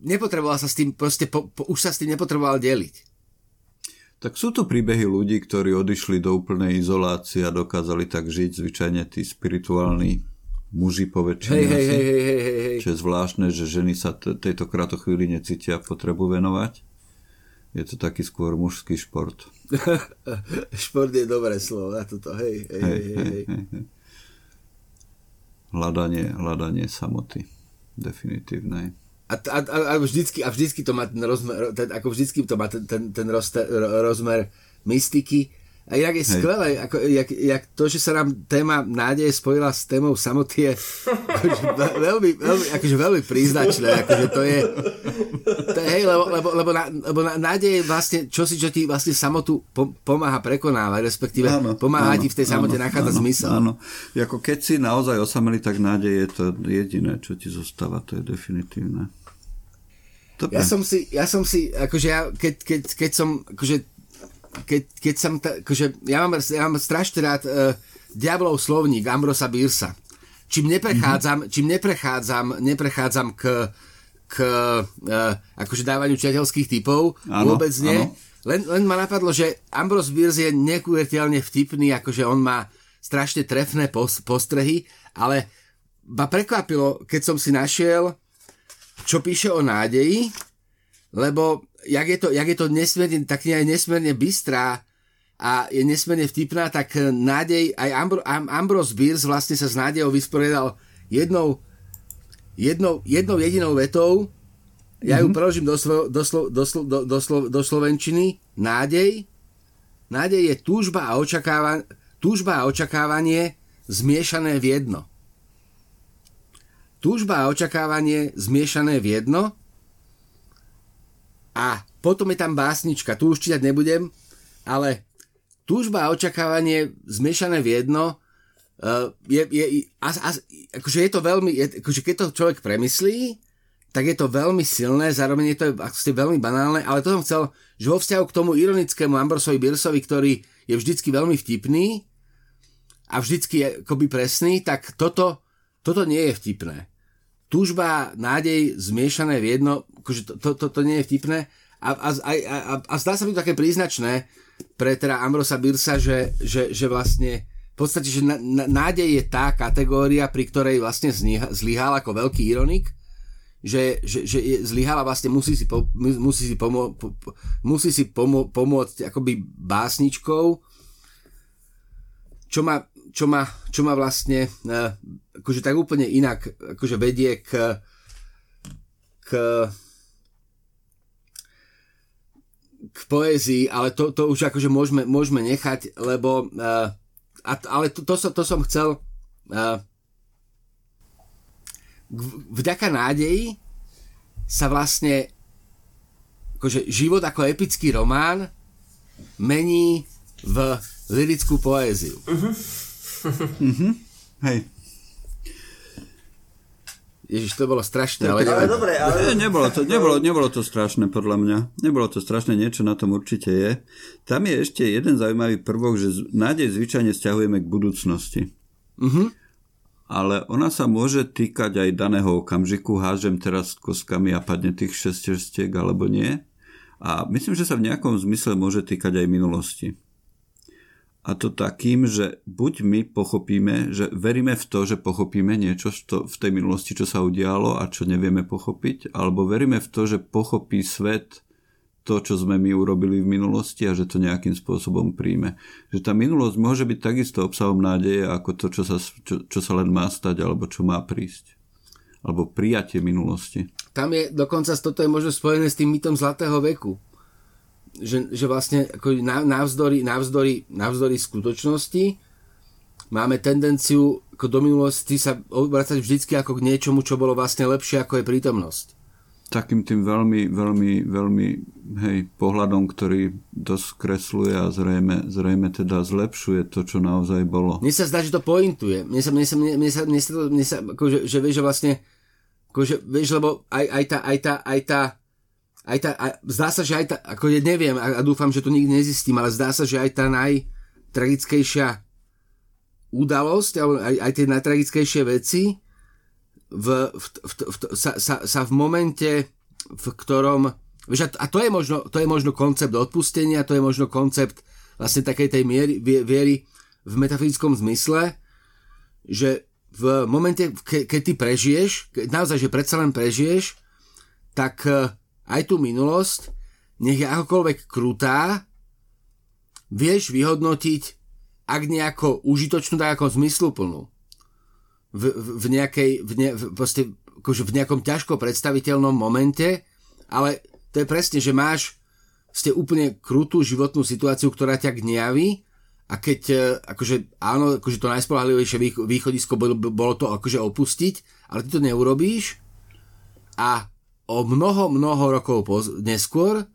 nepotreboval sa s tým, proste, po, po, už sa s tým nepotreboval deliť. Tak sú tu príbehy ľudí, ktorí odišli do úplnej izolácie a dokázali tak žiť, zvyčajne tí spirituálni muži po väčšine. Hej, hej, hej, hej, hej, hej. Čo je zvláštne, že ženy sa t- tejto chvíli necítia potrebu venovať. Je to taký skôr mužský šport. šport je dobré slovo na toto, hej, hej, hej, hej, hej. hej, hej. Hľadanie, hľadanie samoty definitívnej. A, a, a, vždycky, a vždycky to má ten rozmer, ten, ako vždycky to má ten, ten, ten rozter, rozmer mystiky. A inak je skvelé, ako, jak, jak to, že sa nám téma nádeje spojila s témou samoty je akože veľmi, veľmi, akože veľmi príznačné. Akože to je, to je hej, lebo, lebo, lebo, na, lebo nádej je vlastne čosi, čo ti vlastne samotu pomáha prekonávať, respektíve áno, pomáha áno, ti v tej samote áno, nachádzať áno, zmysel. Áno, ako keď si naozaj osamelý, tak nádej je to jediné, čo ti zostáva, to je definitívne. Dobre. Ja som si, ja som si, akože ja, keď, keď, keď som, akože, keď, keď som, ta, akože, ja mám, ja mám strašne rád uh, Diablov slovník Ambrosa Birsa. Čím neprechádzam, mm-hmm. čím neprechádzam, neprechádzam k, k uh, akože dávaniu čitateľských typov, áno, vôbec nie. Áno. Len, len ma napadlo, že Ambros Birs je nekuveriteľne vtipný, akože on má strašne trefné postrehy, ale ma prekvapilo, keď som si našiel čo píše o nádeji, lebo jak je to, jak je to nesmierne, tak je nesmierne bystrá a je nesmierne vtipná, tak nádej, aj Ambro, Am, Ambrose Bierce vlastne sa s nádejou vysporiadal jednou, jednou, jednou jedinou vetou, ja ju mm-hmm. preložím do, svo, do, slo, do, slo, do, do, slo, do slovenčiny, nádej, nádej je túžba a, očakáva, túžba a očakávanie zmiešané v jedno. Túžba a očakávanie zmiešané v jedno a potom je tam básnička, tu už čítať nebudem, ale túžba a očakávanie zmiešané v jedno uh, je, je, a, a, akože je to veľmi, je, akože keď to človek premyslí, tak je to veľmi silné, zároveň je to akože veľmi banálne, ale to som chcel, že vo vzťahu k tomu ironickému Ambrosovi Birsovi, ktorý je vždycky veľmi vtipný a vždycky je akoby presný, tak toto toto nie je vtipné. Túžba, nádej zmiešané v jedno, akože to, to, to, to nie je vtipné. A, a, a, a, a zdá sa mi to také príznačné pre teda Ambrosa Birsa, že, že, že vlastne v podstate, že nádej je tá kategória, pri ktorej vlastne zlyhal ako veľký ironik, že, že, že zlyhala vlastne musí si, po, musí si, pomo, po, musí si pomo, pomôcť akoby básničkou, čo ma čo ma, čo ma vlastne uh, akože tak úplne inak akože vedie k, k k poézii, ale to, to už akože môžeme, môžeme nechať, lebo uh, a, ale to, to, som, to som chcel uh, vďaka nádeji sa vlastne akože život ako epický román mení v lirickú poéziu. Uh-huh mm-hmm. Hej. Ježiš, to bolo strašné, ale... Ale dobre, ale... Nie, nebolo, to, nebolo, nebolo to strašné, podľa mňa. Nebolo to strašné, niečo na tom určite je. Tam je ešte jeden zaujímavý prvok, že nádej zvyčajne stiahujeme k budúcnosti. Uh-huh. Ale ona sa môže týkať aj daného okamžiku. Hážem teraz koskami a padne tých šestiestiek, alebo nie. A myslím, že sa v nejakom zmysle môže týkať aj minulosti. A to takým, že buď my pochopíme, že veríme v to, že pochopíme niečo v tej minulosti, čo sa udialo a čo nevieme pochopiť, alebo veríme v to, že pochopí svet to, čo sme my urobili v minulosti a že to nejakým spôsobom príjme. Že tá minulosť môže byť takisto obsahom nádeje ako to, čo sa, čo, čo sa len má stať alebo čo má prísť. Alebo prijatie minulosti. Tam je dokonca toto je možno spojené s tým mytom zlatého veku že, že vlastne ako navzdory, navzdory, navzdory skutočnosti máme tendenciu ako do minulosti sa obracať vždycky ako k niečomu, čo bolo vlastne lepšie ako je prítomnosť. Takým tým veľmi, veľmi, veľmi hej, pohľadom, ktorý to skresluje a zrejme, zrejme teda zlepšuje to, čo naozaj bolo. Mne sa zdá, že to pointuje. Mne sa, mne sa, mne sa, mne sa, mne sa akože, že vieš, že vlastne akože, vieš, lebo aj, aj tá, aj tá, aj tá, aj tá, aj, zdá sa, že aj tá, ako je, neviem a, a dúfam, že to nikdy nezistím, ale zdá sa, že aj tá najtragickejšia udalosť, alebo aj, aj tie najtragickejšie veci v, v, v, v, sa, sa, sa v momente, v ktorom a to je, možno, to je možno koncept odpustenia, to je možno koncept vlastne takej tej miery, viery v metafyzickom zmysle, že v momente, ke, keď ty prežiješ, keď naozaj, že predsa len prežiješ, tak aj tú minulosť, nech je akokoľvek krutá, vieš vyhodnotiť ak nejako užitočnú, tak ako zmysluplnú. V, v, v nejakej, v, ne, v, proste, akože v nejakom ťažko predstaviteľnom momente, ale to je presne, že máš ste úplne krutú životnú situáciu, ktorá ťa gniaví a keď, e, akože áno, akože to najspolahlivejšie východisko bolo, bolo to akože opustiť, ale ty to neurobíš a o mnoho, mnoho rokov poz- neskôr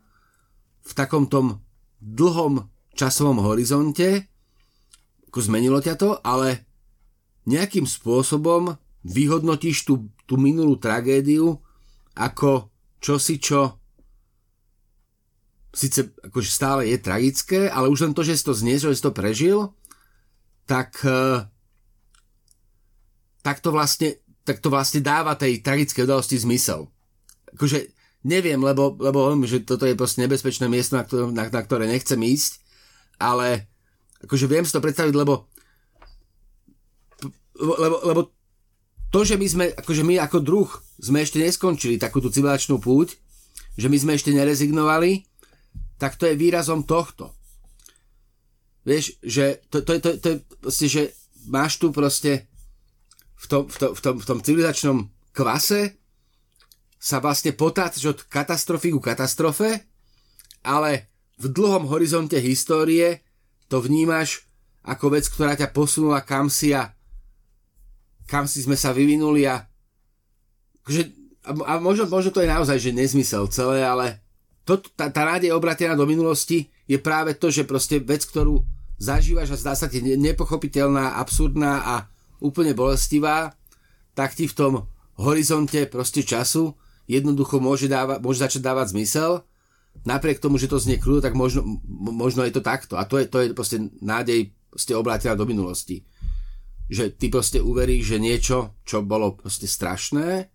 v takom tom dlhom časovom horizonte ako zmenilo ťa to, ale nejakým spôsobom vyhodnotíš tú, tú minulú tragédiu ako čosi, čo síce akože stále je tragické, ale už len to, že si to zniesol, že si to prežil, tak, eh, tak, to vlastne, tak to vlastne dáva tej tragickej udalosti zmysel akože neviem, lebo, lebo že toto je proste nebezpečné miesto, na, ktoré, na, na ktoré nechcem ísť, ale akože viem si to predstaviť, lebo lebo, lebo to, že my sme, akože my ako druh sme ešte neskončili takú tú civilizačnú púť, že my sme ešte nerezignovali, tak to je výrazom tohto. Vieš, že to, to, to, to je proste, že máš tu proste v tom, v tom, v tom, v tom civilizačnom kvase sa vlastne potácaš od katastrofy ku katastrofe, ale v dlhom horizonte histórie to vnímaš ako vec, ktorá ťa posunula kam si a kam si sme sa vyvinuli a, že, a možno, možno to je naozaj že nezmysel celé, ale to, tá, tá nádej obratená do minulosti je práve to, že proste vec, ktorú zažívaš a zdá sa ti nepochopiteľná, absurdná a úplne bolestivá, tak ti v tom horizonte proste času jednoducho môže, dáva, môže začať dávať zmysel. Napriek tomu, že to znie kruto, tak možno, možno je to takto. A to je, to je proste nádej proste obrátená do minulosti. Že ty proste uveríš, že niečo, čo bolo proste strašné,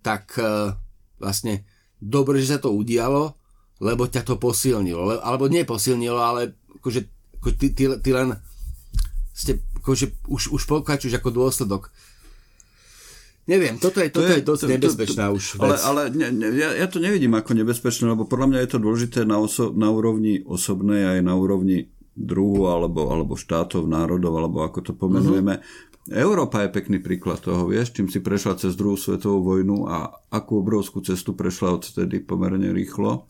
tak uh, vlastne dobre, že sa to udialo, lebo ťa to posilnilo. Le, alebo nie posilnilo, ale akože, ako ty, ty, ty len ste, akože už, už pokračuješ ako dôsledok Neviem, toto je, toto to je, je dosť to, nebezpečná to, to, už vec. Ale, ale ne, ne, ja, ja to nevidím ako nebezpečné, lebo podľa mňa je to dôležité na, oso, na úrovni osobnej aj na úrovni druhu alebo, alebo štátov, národov, alebo ako to pomenujeme. Uh-huh. Európa je pekný príklad toho, vieš, čím si prešla cez druhú svetovú vojnu a akú obrovskú cestu prešla odtedy pomerne rýchlo.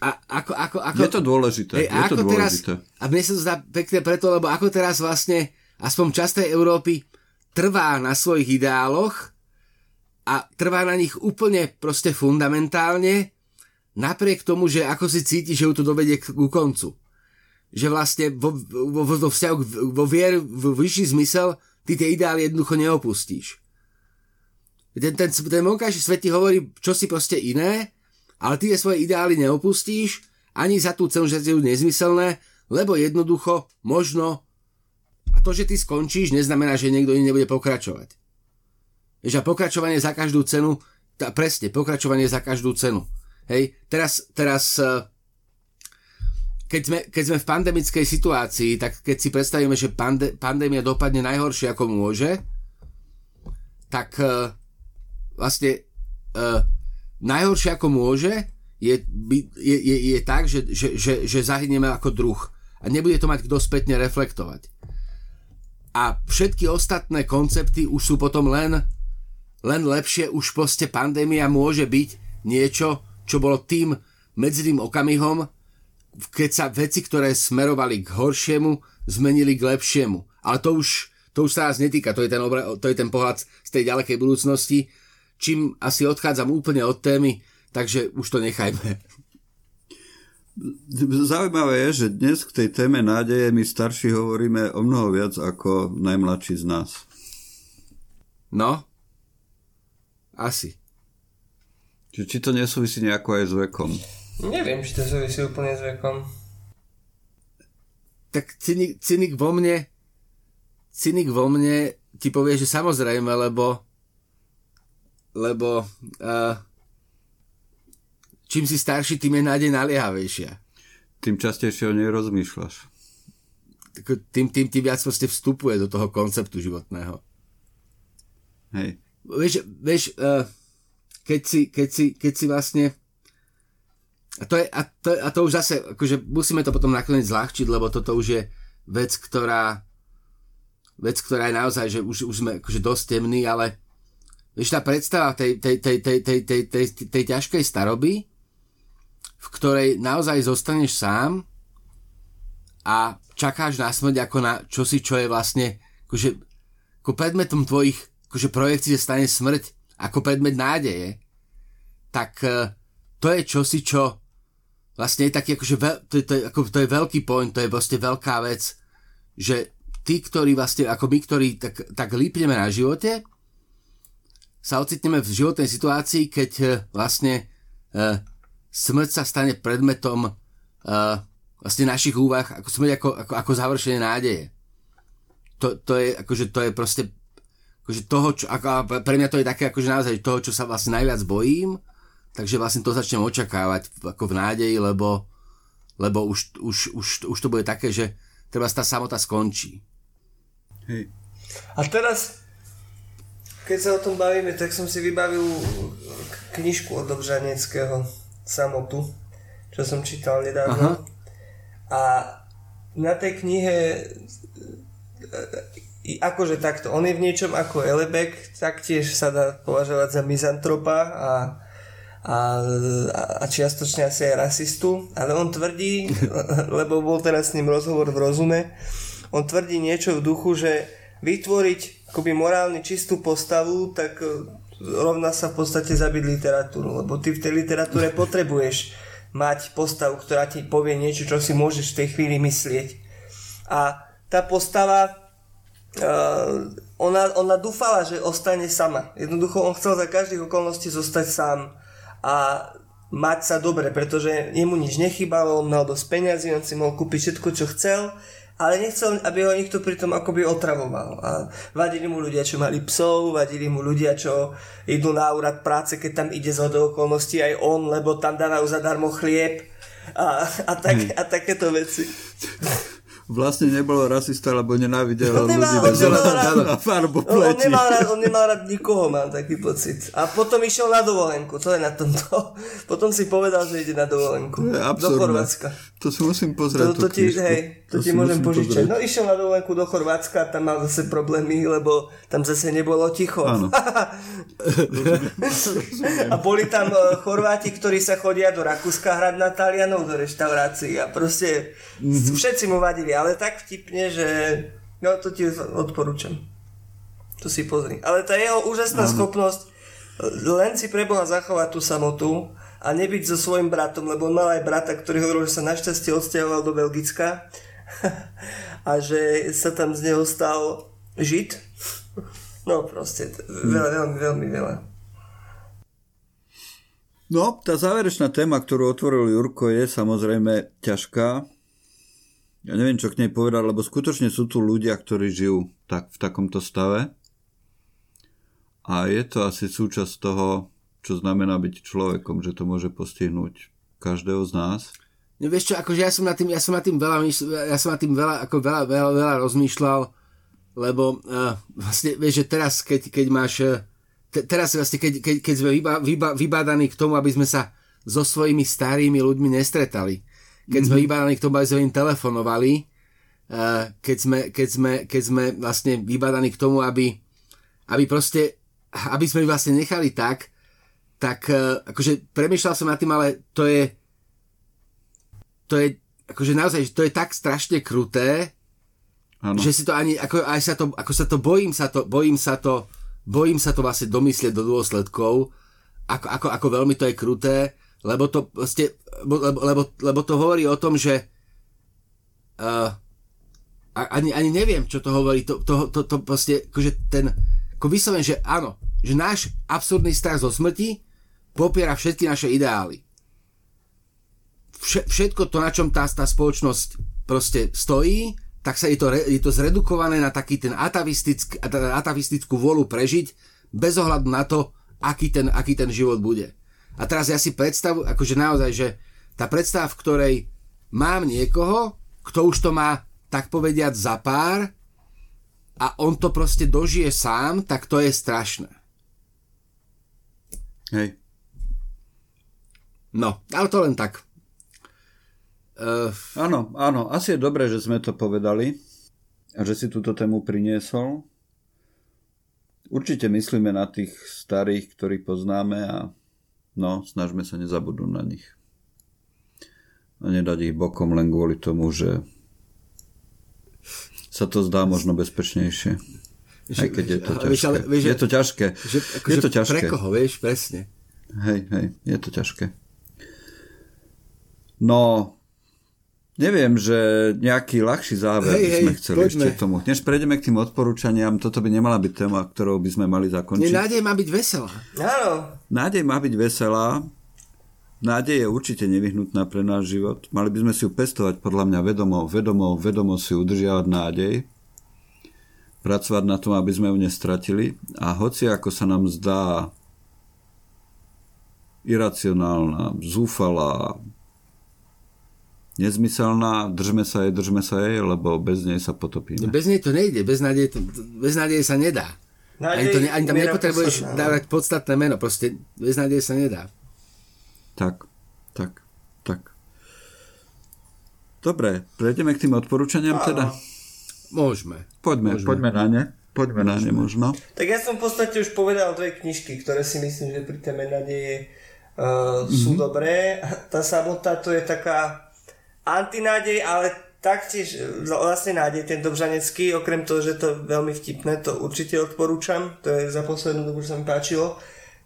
A ako, ako, ako, je to dôležité. Hej, je to dôležité. Teraz, a mne sa to zdá pekne preto, lebo ako teraz vlastne aspoň časť tej Európy trvá na svojich ideáloch a trvá na nich úplne proste fundamentálne, napriek tomu, že ako si cíti, že ju to dovedie ku koncu. Že vlastne vo, vo, vo, vzťahu, vo vier, v vyšší zmysel, ty tie ideály jednoducho neopustíš. Ten, ten, ten vonkajší svet ti hovorí čo si proste iné, ale ty svoje ideály neopustíš, ani za tú cenu, že sú nezmyselné, lebo jednoducho, možno, a to, že ty skončíš, neznamená, že niekto iný nebude pokračovať. Vieš, a pokračovanie za každú cenu, tá, presne, pokračovanie za každú cenu. Hej, teraz, teraz eh, keď sme, keď sme v pandemickej situácii, tak keď si predstavíme, že pande, pandémia dopadne najhoršie ako môže, tak uh, vlastne uh, najhoršie ako môže je, je, je, je tak, že, že, že, že zahyneme ako druh a nebude to mať kto spätne reflektovať. A všetky ostatné koncepty už sú potom len, len lepšie, už proste pandémia môže byť niečo, čo bolo tým medzi tým okamihom, keď sa veci, ktoré smerovali k horšiemu, zmenili k lepšiemu. Ale to už, to už sa nás netýka, to je, ten obra, to je ten pohľad z tej ďalekej budúcnosti, čím asi odchádzam úplne od témy, takže už to nechajme. Zaujímavé je, že dnes k tej téme nádeje my starší hovoríme o mnoho viac ako najmladší z nás. No, asi. Či, či to nesúvisí nejako aj s vekom? Neviem, či to súvisí úplne s vekom. Tak cynik, cynik vo mne cynik vo mne ti povie, že samozrejme, lebo lebo uh, čím si starší, tým je nádej naliehavejšia. Tým častejšie o nej rozmýšľaš. Tým, tým, tým viac proste vstupuje do toho konceptu životného. Hej. Vieš, vieš uh, keď, si, keď, si, keď si vlastne a to, je, a, to, a to už zase, akože musíme to potom nakoniec zľahčiť, lebo toto už je vec, ktorá vec, ktorá je naozaj, že už, už sme akože dosť temní, ale vieš, tá predstava tej, tej, tej, tej, tej, tej, tej, tej ťažkej staroby, v ktorej naozaj zostaneš sám a čakáš na smrť ako na čosi, čo je vlastne akože, ako predmetom tvojich akože projekcií stane smrť ako predmet nádeje, tak eh, to je čosi, čo vlastne je taký akože to, je, to, je, ako, to je veľký point, to je vlastne veľká vec, že tí, ktorí vlastne, ako my, ktorí tak, tak lípneme na živote, sa ocitneme v životnej situácii, keď uh, vlastne uh, smrť sa stane predmetom uh, vlastne našich úvah, ako smrť ako, ako, ako završenie nádeje. To, to je, akože to je proste akože toho, čo, ako, pre mňa to je také akože naozaj toho, čo sa vlastne najviac bojím Takže vlastne to začnem očakávať ako v nádeji, lebo, lebo už, už, už, už to bude také, že treba tá samota skončí. Hej. A teraz, keď sa o tom bavíme, tak som si vybavil knižku od Dobžaneckého Samotu, čo som čítal nedávno. Aha. A na tej knihe akože takto, on je v niečom ako Elebek, taktiež sa dá považovať za mizantropa a a, a čiastočne asi aj rasistu, ale on tvrdí, lebo bol teraz s ním rozhovor v rozume, on tvrdí niečo v duchu, že vytvoriť akoby morálne čistú postavu, tak e, rovná sa v podstate zabiť literatúru, lebo ty v tej literatúre potrebuješ mať postavu, ktorá ti povie niečo, čo si môžeš v tej chvíli myslieť. A tá postava Uh, ona, ona dúfala, že ostane sama. Jednoducho on chcel za každých okolností zostať sám a mať sa dobre, pretože jemu nič nechybalo, on mal dosť peniazy, on si mohol kúpiť všetko, čo chcel, ale nechcel, aby ho niekto pritom akoby otravoval. A vadili mu ľudia, čo mali psov, vadili mu ľudia, čo idú na úrad práce, keď tam ide z okolností aj on, lebo tam dávajú zadarmo chlieb a, a, tak, a takéto veci vlastne nebol rasista, lebo nenávidel on nemal, ľudí on rád, na farbu pleti. On, on, nemal rád, on nemal rád nikoho, mám taký pocit. A potom išiel na dovolenku, to je na tomto. Potom si povedal, že ide na dovolenku. To je absurdné. Do Chorvátska. To si musím pozrieť. To, to, ti, hej, to, to ti môžem požičať. No išiel na dovolenku do Chorvátska, tam mal zase problémy, lebo tam zase nebolo ticho. Áno. a boli tam e, Chorváti, ktorí sa chodia do Rakúska hrať na Talianov do reštaurácií a proste mm-hmm. všetci mu vadili, ale tak vtipne, že no to ti odporúčam. To si pozri. Ale tá jeho úžasná Áno. schopnosť len si preboha zachovať tú samotu a nebyť so svojím bratom, lebo on mal aj brata, ktorý hovoril, že sa našťastie odsťahoval do Belgicka a že sa tam z neho stal žid. No proste, veľa, veľmi, veľmi veľa. No, tá záverečná téma, ktorú otvoril Jurko, je samozrejme ťažká. Ja neviem, čo k nej povedať, lebo skutočne sú tu ľudia, ktorí žijú tak, v takomto stave. A je to asi súčasť toho, čo znamená byť človekom, že to môže postihnúť každého z nás. No vieš čo, akože ja som na tým, ja som na tým veľa, ja som na tým veľa, ako veľa, veľa, veľa rozmýšľal, lebo uh, vlastne, vieš, že teraz, keď, keď máš, uh, te, teraz vlastne, keď, keď, keď sme vyba, vyba, vybádaní k tomu, aby sme sa so svojimi starými ľuďmi nestretali, keď mm-hmm. sme mhm. vybádaní k tomu, aby sme im telefonovali, uh, keď, sme, keď, sme, keď sme vlastne vybádaní k tomu, aby, aby proste, aby sme ich vlastne nechali tak, tak uh, akože premýšľal som nad tým, ale to je, to je, akože naozaj, to je tak strašne kruté, ano. že si to ani, ako, aj sa to, ako sa to bojím sa to, bojím sa to, bojím sa to vlastne domyslieť do dôsledkov, ako, ako, ako veľmi to je kruté, lebo to proste, lebo, lebo, lebo to hovorí o tom, že uh, ani, ani neviem, čo to hovorí, to, to, to, to proste, akože ten, ako vyslovene, že áno, že náš absurdný strach zo smrti popiera všetky naše ideály všetko to, na čom tá, tá spoločnosť proste stojí, tak sa je to, je to zredukované na taký ten atavistick, atavistickú volu prežiť bez ohľadu na to, aký ten, aký ten život bude. A teraz ja si predstavu, akože naozaj, že tá predstava, v ktorej mám niekoho, kto už to má, tak povediať, za pár a on to proste dožije sám, tak to je strašné. Hej. No, ale to len tak. Uh, áno, áno, asi je dobré, že sme to povedali a že si túto tému priniesol. Určite myslíme na tých starých, ktorých poznáme a no, snažme sa nezabudnúť na nich. A nedať ich bokom len kvôli tomu, že sa to zdá možno bezpečnejšie. Aj keď je to ťažké. Vieš, ale, vieš, je to ťažké. Že, ako, je to ťažké. Pre koho, vieš, presne. Hej, hej, je to ťažké. No, Neviem, že nejaký ľahší záver hej, by sme hej, chceli poďme. ešte k tomu. Než prejdeme k tým odporúčaniam, toto by nemala byť téma, ktorou by sme mali zakončiť. Nie, nádej má byť veselá. Áno. Nádej má byť veselá. Nádej je určite nevyhnutná pre náš život. Mali by sme si ju pestovať podľa mňa vedomo, vedomo, vedomo si udržiavať nádej. Pracovať na tom, aby sme ju nestratili. A hoci ako sa nám zdá iracionálna, zúfalá, nezmyselná, držme sa jej, držme sa jej, lebo bez nej sa potopíme. Bez nej to nejde, bez nádeje, to, bez nádeje sa nedá. Nádej, ani, to, ani tam nepotrebuješ posledná. dávať podstatné meno, proste bez nádeje sa nedá. Tak, tak, tak. Dobre, prejdeme k tým odporúčaniam Áno. teda? Môžeme. Poďme, Môžeme. poďme na ne. Poďme Môžeme. na ne možno. Tak ja som v podstate už povedal dve knižky, ktoré si myslím, že pri téme nádeje uh, sú mm-hmm. dobré. Tá samotná to je taká antinádej, ale taktiež vlastne nádej ten Dobžanecký, okrem toho, že to je veľmi vtipné, to určite odporúčam, to je za poslednú dobu, sa mi páčilo.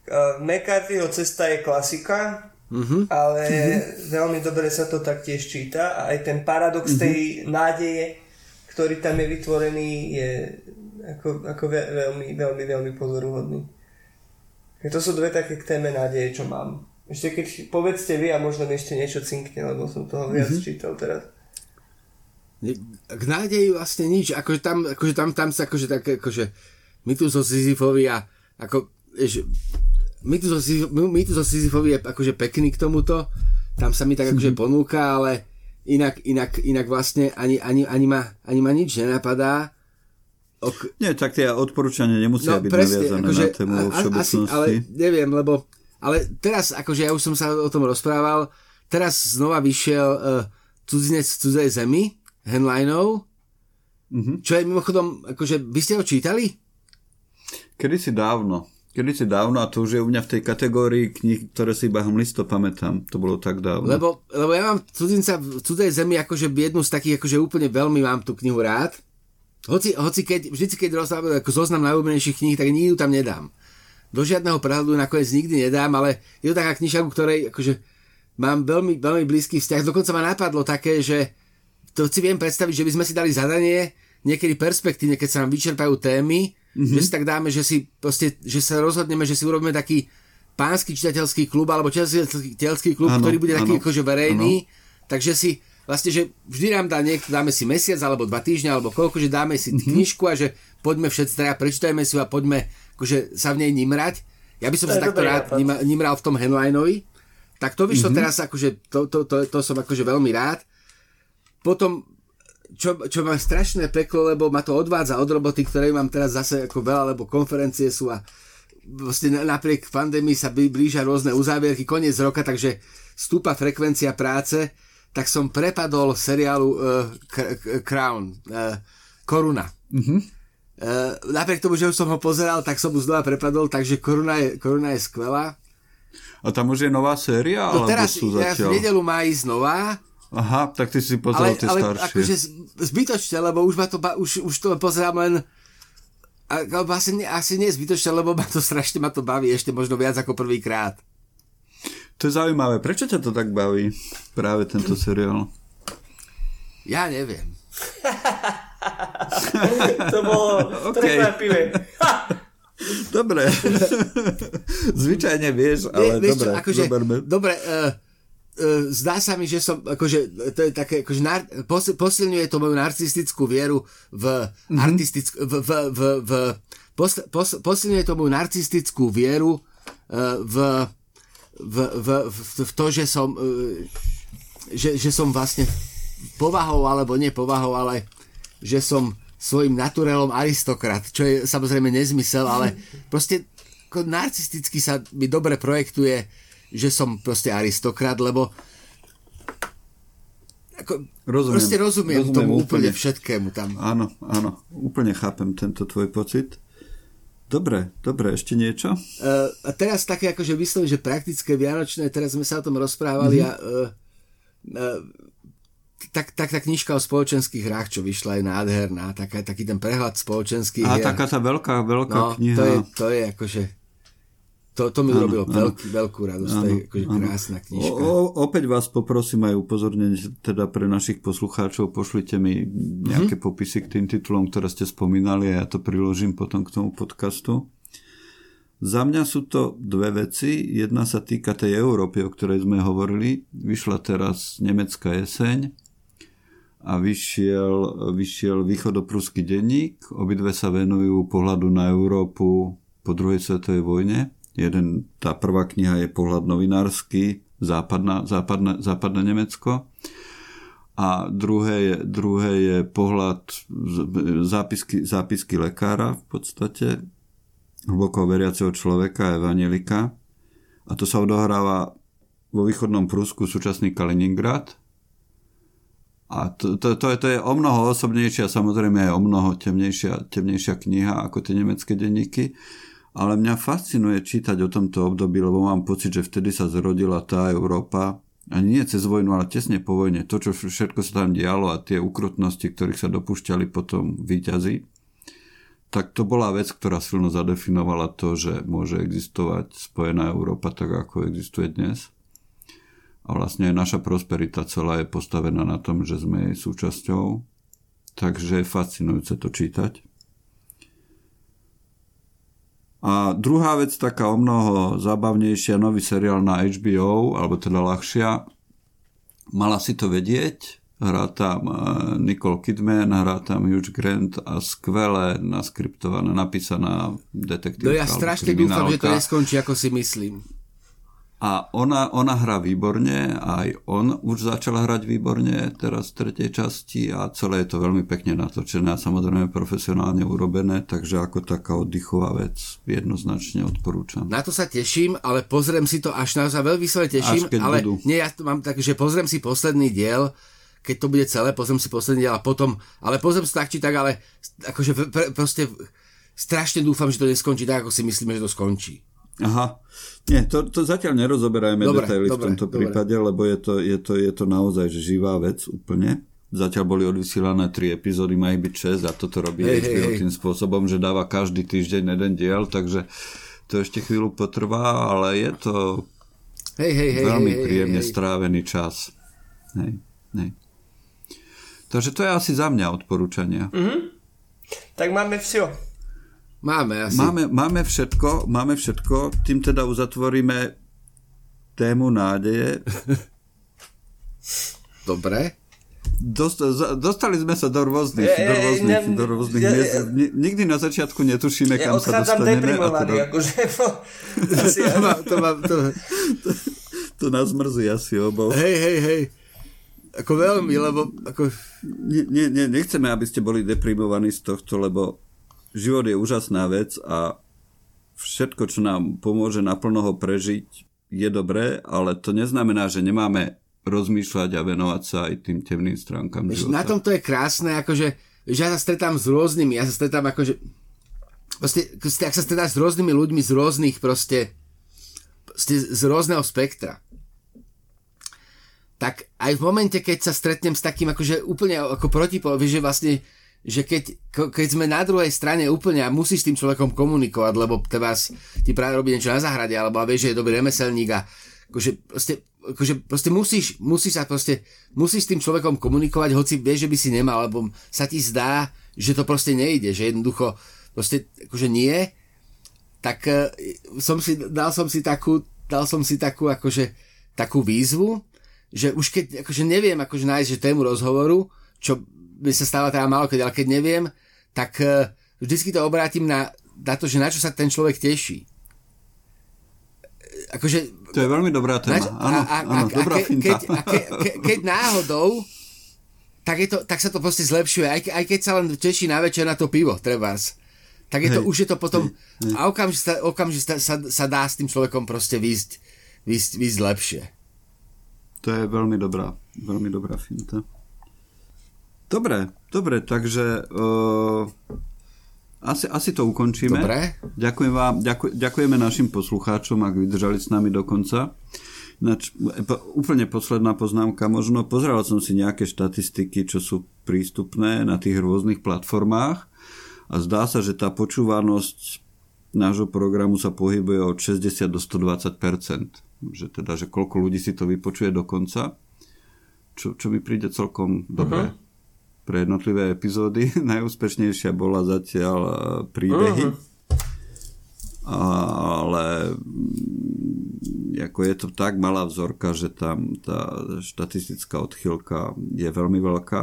Uh, McCarthyho cesta je klasika, uh-huh. ale uh-huh. veľmi dobre sa to taktiež číta a aj ten paradox uh-huh. tej nádeje, ktorý tam je vytvorený, je ako, ako ve, veľmi, veľmi, veľmi pozoruhodný. To sú dve také k téme nádeje, čo mám. Ešte keď povedzte vy a možno mi ešte niečo cinkne, lebo som toho viac mm-hmm. čítal teraz. K nádeji vlastne nič, akože tam, akože tam, tam sa akože tak, akože mýtus o Sisyfovi a ako, vieš, mýtus o, mýtus o Sisyfovi je akože pekný k tomuto, tam sa mi tak akože mhm. ponúka, ale inak, inak, inak vlastne ani, ani, ani, ma, ani ma nič nenapadá. Ok... Nie, tak tie odporúčania nemusia no, byť presne, naviazané akože, na tému a, Asi, ale neviem, lebo ale teraz, akože ja už som sa o tom rozprával, teraz znova vyšiel uh, Cudzinec v cudzej zemi, Henlineov, mm-hmm. čo je mimochodom, akože vy ste ho čítali? Kedy si dávno. Kedy si dávno a to už je u mňa v tej kategórii knih, ktoré si iba hmlisto pamätám. To bolo tak dávno. Lebo, lebo ja mám cudzinca v cudzej zemi akože jednu z takých, akože úplne veľmi mám tú knihu rád. Hoci, hoci keď, vždycky keď rozprávam ako zoznam najobľúbenejších kníh, tak nikdy tam nedám do žiadneho prehľadu nakoniec nikdy nedám, ale je to taká knižka, ku ktorej akože mám veľmi, veľmi blízky vzťah. Dokonca ma napadlo také, že to si viem predstaviť, že by sme si dali zadanie niekedy perspektívne, keď sa nám vyčerpajú témy, mm-hmm. že si tak dáme, že si proste, že sa rozhodneme, že si urobíme taký pánsky čitateľský klub alebo čitateľský klub, Áno, ktorý bude taký áno, akože verejný, takže si vlastne, že vždy nám dá niekto, dáme si mesiac alebo dva týždne alebo koľko, že dáme si Mhm. knižku a že poďme všetci, teda prečítajme si ju a poďme akože sa v nej nimrať. Ja by som To sa takto rád nima- nimral v tom Henlineovi. Tak to vyšlo Mhm. teraz akože, to, to, to, to som akože veľmi rád. Potom čo, čo ma strašné peklo, lebo ma to odvádza od roboty, ktoré mám teraz zase ako veľa, lebo konferencie sú a vlastne na- napriek pandémii sa blí- blížia rôzne uzávierky, koniec roka, takže stúpa frekvencia práce, tak som prepadol seriálu uh, K- K- Crown, uh, Koruna. Uh, napriek tomu, že už som ho pozeral, tak som mu znova prepadol, takže Koruna je, Koruna je skvelá. A tam už je nová séria, No alebo teraz, sú teraz v nedelu má ísť nová, Aha, tak ty si ale, pozeral tie ale staršie. akože zbytočne, lebo už, ma to, už, už to pozerám len alebo asi, nie- asi nie zbytočne, lebo ma to strašne ma to baví ešte možno viac ako prvýkrát. To je zaujímavé. Prečo ťa to tak baví? Práve tento seriál. Ja neviem. To bolo OK. prekvapivé. Dobre. Zvyčajne vieš, ale Vie- vieš dobre. čo, akože, zoberme. dobre uh, uh, zdá sa mi, že som, akože, to je také, akože, nar, pos, posilňuje to moju narcistickú vieru v Mhm. artistickú, v, v, v, v pos, pos, posilňuje to moju narcistickú vieru uh, v, v, v, v, v to, že som, uh, že, že som vlastne povahou, alebo nie povahou, ale že som svojim naturelom aristokrat, čo je samozrejme nezmysel, ale proste ako narcisticky sa mi dobre projektuje, že som proste aristokrat, lebo ako, Rozumiem. proste rozumiem, Rozumiem tomu úplne úplne. všetkému tam. Áno, áno. Úplne chápem tento tvoj pocit. Dobre, dobre, ešte niečo? Uh, a teraz také akože vyslovene, že praktické vianočné, teraz sme sa o tom rozprávali mm-hmm. a uh, uh, tak, tak tá knižka o spoločenských hrách, čo vyšla, je nádherná, taká, taký ten prehľad spoločenských A hier. taká tá veľká, veľká no, kniha. to je, to je akože to, to mi Áno, urobilo áno. veľký, veľkú radosť, to je akože krásna knižka. O, o, opäť vás poprosím aj upozorniť teda pre našich poslucháčov, pošlite mi nejaké Mhm. popisy k tým titulom, ktoré ste spomínali a ja to priložím potom k tomu podcastu. Za mňa sú to dve veci. Jedna sa týka tej Európy, o ktorej sme hovorili. Vyšla teraz nemecká jeseň a vyšiel, vyšiel východopruský denník. Obidve sa venujú pohľadu na Európu po druhej svetovej vojne. Jeden, tá prvá kniha je pohľad novinársky, západná, západné, západné Nemecko. A druhé je, druhé je pohľad zápisky, zápisky lekára v podstate, hlboko veriaceho človeka, evangelika. A to sa odohráva vo východnom Prusku, súčasný Kaliningrad. A to, to, to, je, to je o mnoho osobnejšia, samozrejme aj o mnoho temnejšia, temnejšia kniha ako tie nemecké denníky. Ale mňa fascinuje čítať o tomto období, lebo mám pocit, že vtedy sa zrodila tá Európa, a nie cez vojnu, ale tesne po vojne, to, čo všetko sa tam dialo a tie ukrutnosti, ktorých sa dopúšťali potom výťazi, tak to bola vec, ktorá silno zadefinovala to, že môže existovať spojená Európa tak, ako existuje dnes. A vlastne naša prosperita celá je postavená na tom, že sme jej súčasťou. Takže je fascinujúce to čítať. A druhá vec, taká o mnoho zabavnejšia, nový seriál na HBO, alebo teda ľahšia. Mala si to vedieť, hrá tam eh, Nicole Kidman, hrá tam Hugh Grant a skvelé naskriptovaná, napísaná detektívka. No ja strašne dúfam, že to neskončí, ako si myslím. A ona, ona hrá výborne, aj on už začal hrať výborne teraz v tretej časti a celé je to veľmi pekne natočené a samozrejme profesionálne urobené, takže ako taká oddychová vec jednoznačne odporúčam. Na to sa teším, ale pozriem si to až naozaj veľmi sa teším, ale budú. nie, ja to mám tak, že pozriem si posledný diel, keď to bude celé, pozriem si posledný diel a potom, ale pozriem si tak či tak, ale akože pre, proste strašne dúfam, že to neskončí tak, ako si myslíme, že to skončí. Aha, nie, to, to zatiaľ nerozoberajme dobre, detaily dobre, v tomto dobre. prípade, lebo je to, je, to, je to naozaj živá vec úplne. Zatiaľ boli odvysielané 3 epizódy, majú byť 6 a toto robí hey, HBO hey, tým hey. spôsobom, že dáva každý týždeň jeden diel, takže to ešte chvíľu potrvá, ale je to hey, hey, hey, veľmi hey, príjemne hey, hey. strávený čas. Hej, hej. Takže to je asi za mňa odporúčania. Mm-hmm. Tak máme všetko. Máme asi. Máme, máme všetko, máme všetko. Tým teda uzatvoríme tému nádeje. Dobre. Dost, dostali sme sa do rôznych, ja, do rôznych, ja, do rôznych ja, miest. Nikdy na začiatku netušíme, ja kam sa dostaneme. deprimovaný, to, akože, no, asi, to, má, to, má, to, to, to nás mrzí asi obou. Hej, hej, hej. Ako veľmi, lebo... Ako... Nie, nie, nechceme, aby ste boli deprimovaní z tohto, lebo život je úžasná vec a všetko, čo nám pomôže naplno ho prežiť, je dobré, ale to neznamená, že nemáme rozmýšľať a venovať sa aj tým temným stránkam života. Na tom to je krásne, akože že ja sa stretám s rôznymi, ja sa stretám akože proste, ak sa stretám s rôznymi ľuďmi z rôznych proste, proste z rôzneho spektra tak aj v momente, keď sa stretnem s takým akože úplne ako protipol, že vlastne že keď, keď sme na druhej strane úplne a musíš s tým človekom komunikovať, lebo teda ti práve robí niečo na záhrade, alebo a vieš, že je dobrý remeselník a akože proste, akože proste musíš, musíš sa proste, musíš s tým človekom komunikovať, hoci vieš, že by si nemal, alebo sa ti zdá, že to proste nejde, že jednoducho proste akože nie, tak uh, som si, dal som si takú, dal som si takú akože takú výzvu, že už keď akože neviem akože nájsť že tému rozhovoru, čo mi sa stáva teda málo keď, ale keď neviem, tak uh, vždycky to obrátim na, na to, že na čo sa ten človek teší. Akože, to je veľmi dobrá téma. Nač- áno, a, a, áno, a, dobrá a ke, keď, a ke, ke, keď náhodou, tak, je to, tak sa to proste zlepšuje. Aj, aj keď sa len teší na večer na to pivo, trebárs. Tak je hej, to, už je to potom, hej, hej. a okamžite, sa, okamžite sa, sa dá s tým človekom proste výjsť, výjsť, výjsť lepšie. To je veľmi dobrá, veľmi dobrá finta. Dobre, dobre, takže uh, asi, asi to ukončíme. Dobre. Ďakujem vám, ďakuj, ďakujeme našim poslucháčom, ak vydržali s nami do konca. Nač, úplne posledná poznámka, možno pozeral som si nejaké štatistiky, čo sú prístupné na tých rôznych platformách a zdá sa, že tá počúvanosť nášho programu sa pohybuje od 60 do 120 že teda, že koľko ľudí si to vypočuje do konca, čo, čo mi príde celkom dobre. Uh-huh pre jednotlivé epizódy. Najúspešnejšia bola zatiaľ e, príbehy. Uh-huh. Ale mm, ako je to tak malá vzorka, že tam tá štatistická odchylka je veľmi veľká.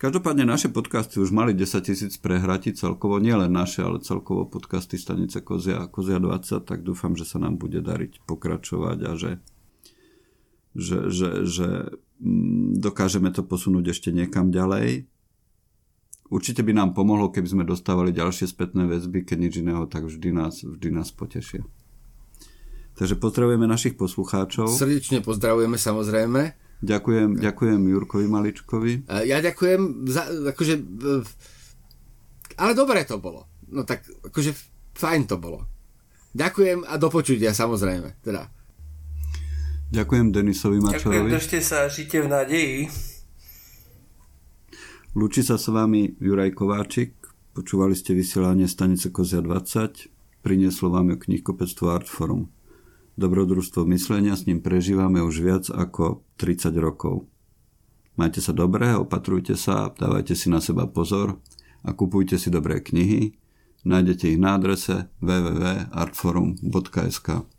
Každopádne naše podcasty už mali 10 tisíc prehratí celkovo, nielen naše, ale celkovo podcasty stanice Kozia, Kozia 20, tak dúfam, že sa nám bude dariť pokračovať a že, že, že, že mm, dokážeme to posunúť ešte niekam ďalej. Určite by nám pomohlo, keby sme dostávali ďalšie spätné väzby, keď nič iného, tak vždy nás, vždy nás potešia. Takže pozdravujeme našich poslucháčov. Srdečne pozdravujeme samozrejme. Ďakujem, ďakujem Jurkovi Maličkovi. Ja ďakujem za, akože, ale dobre to bolo. No tak, akože fajn to bolo. Ďakujem a do počutia samozrejme. Teda. Ďakujem Denisovi Mačorovi. Ďakujem, držte sa, žite v nádeji. Lúči sa s vami Juraj Kováčik, počúvali ste vysielanie stanice Kozia 20, prinieslo vám ju knihkopectvo Artforum. Dobrodružstvo myslenia s ním prežívame už viac ako 30 rokov. Majte sa dobre, opatrujte sa, dávajte si na seba pozor a kupujte si dobré knihy. Nájdete ich na adrese www.artforum.sk.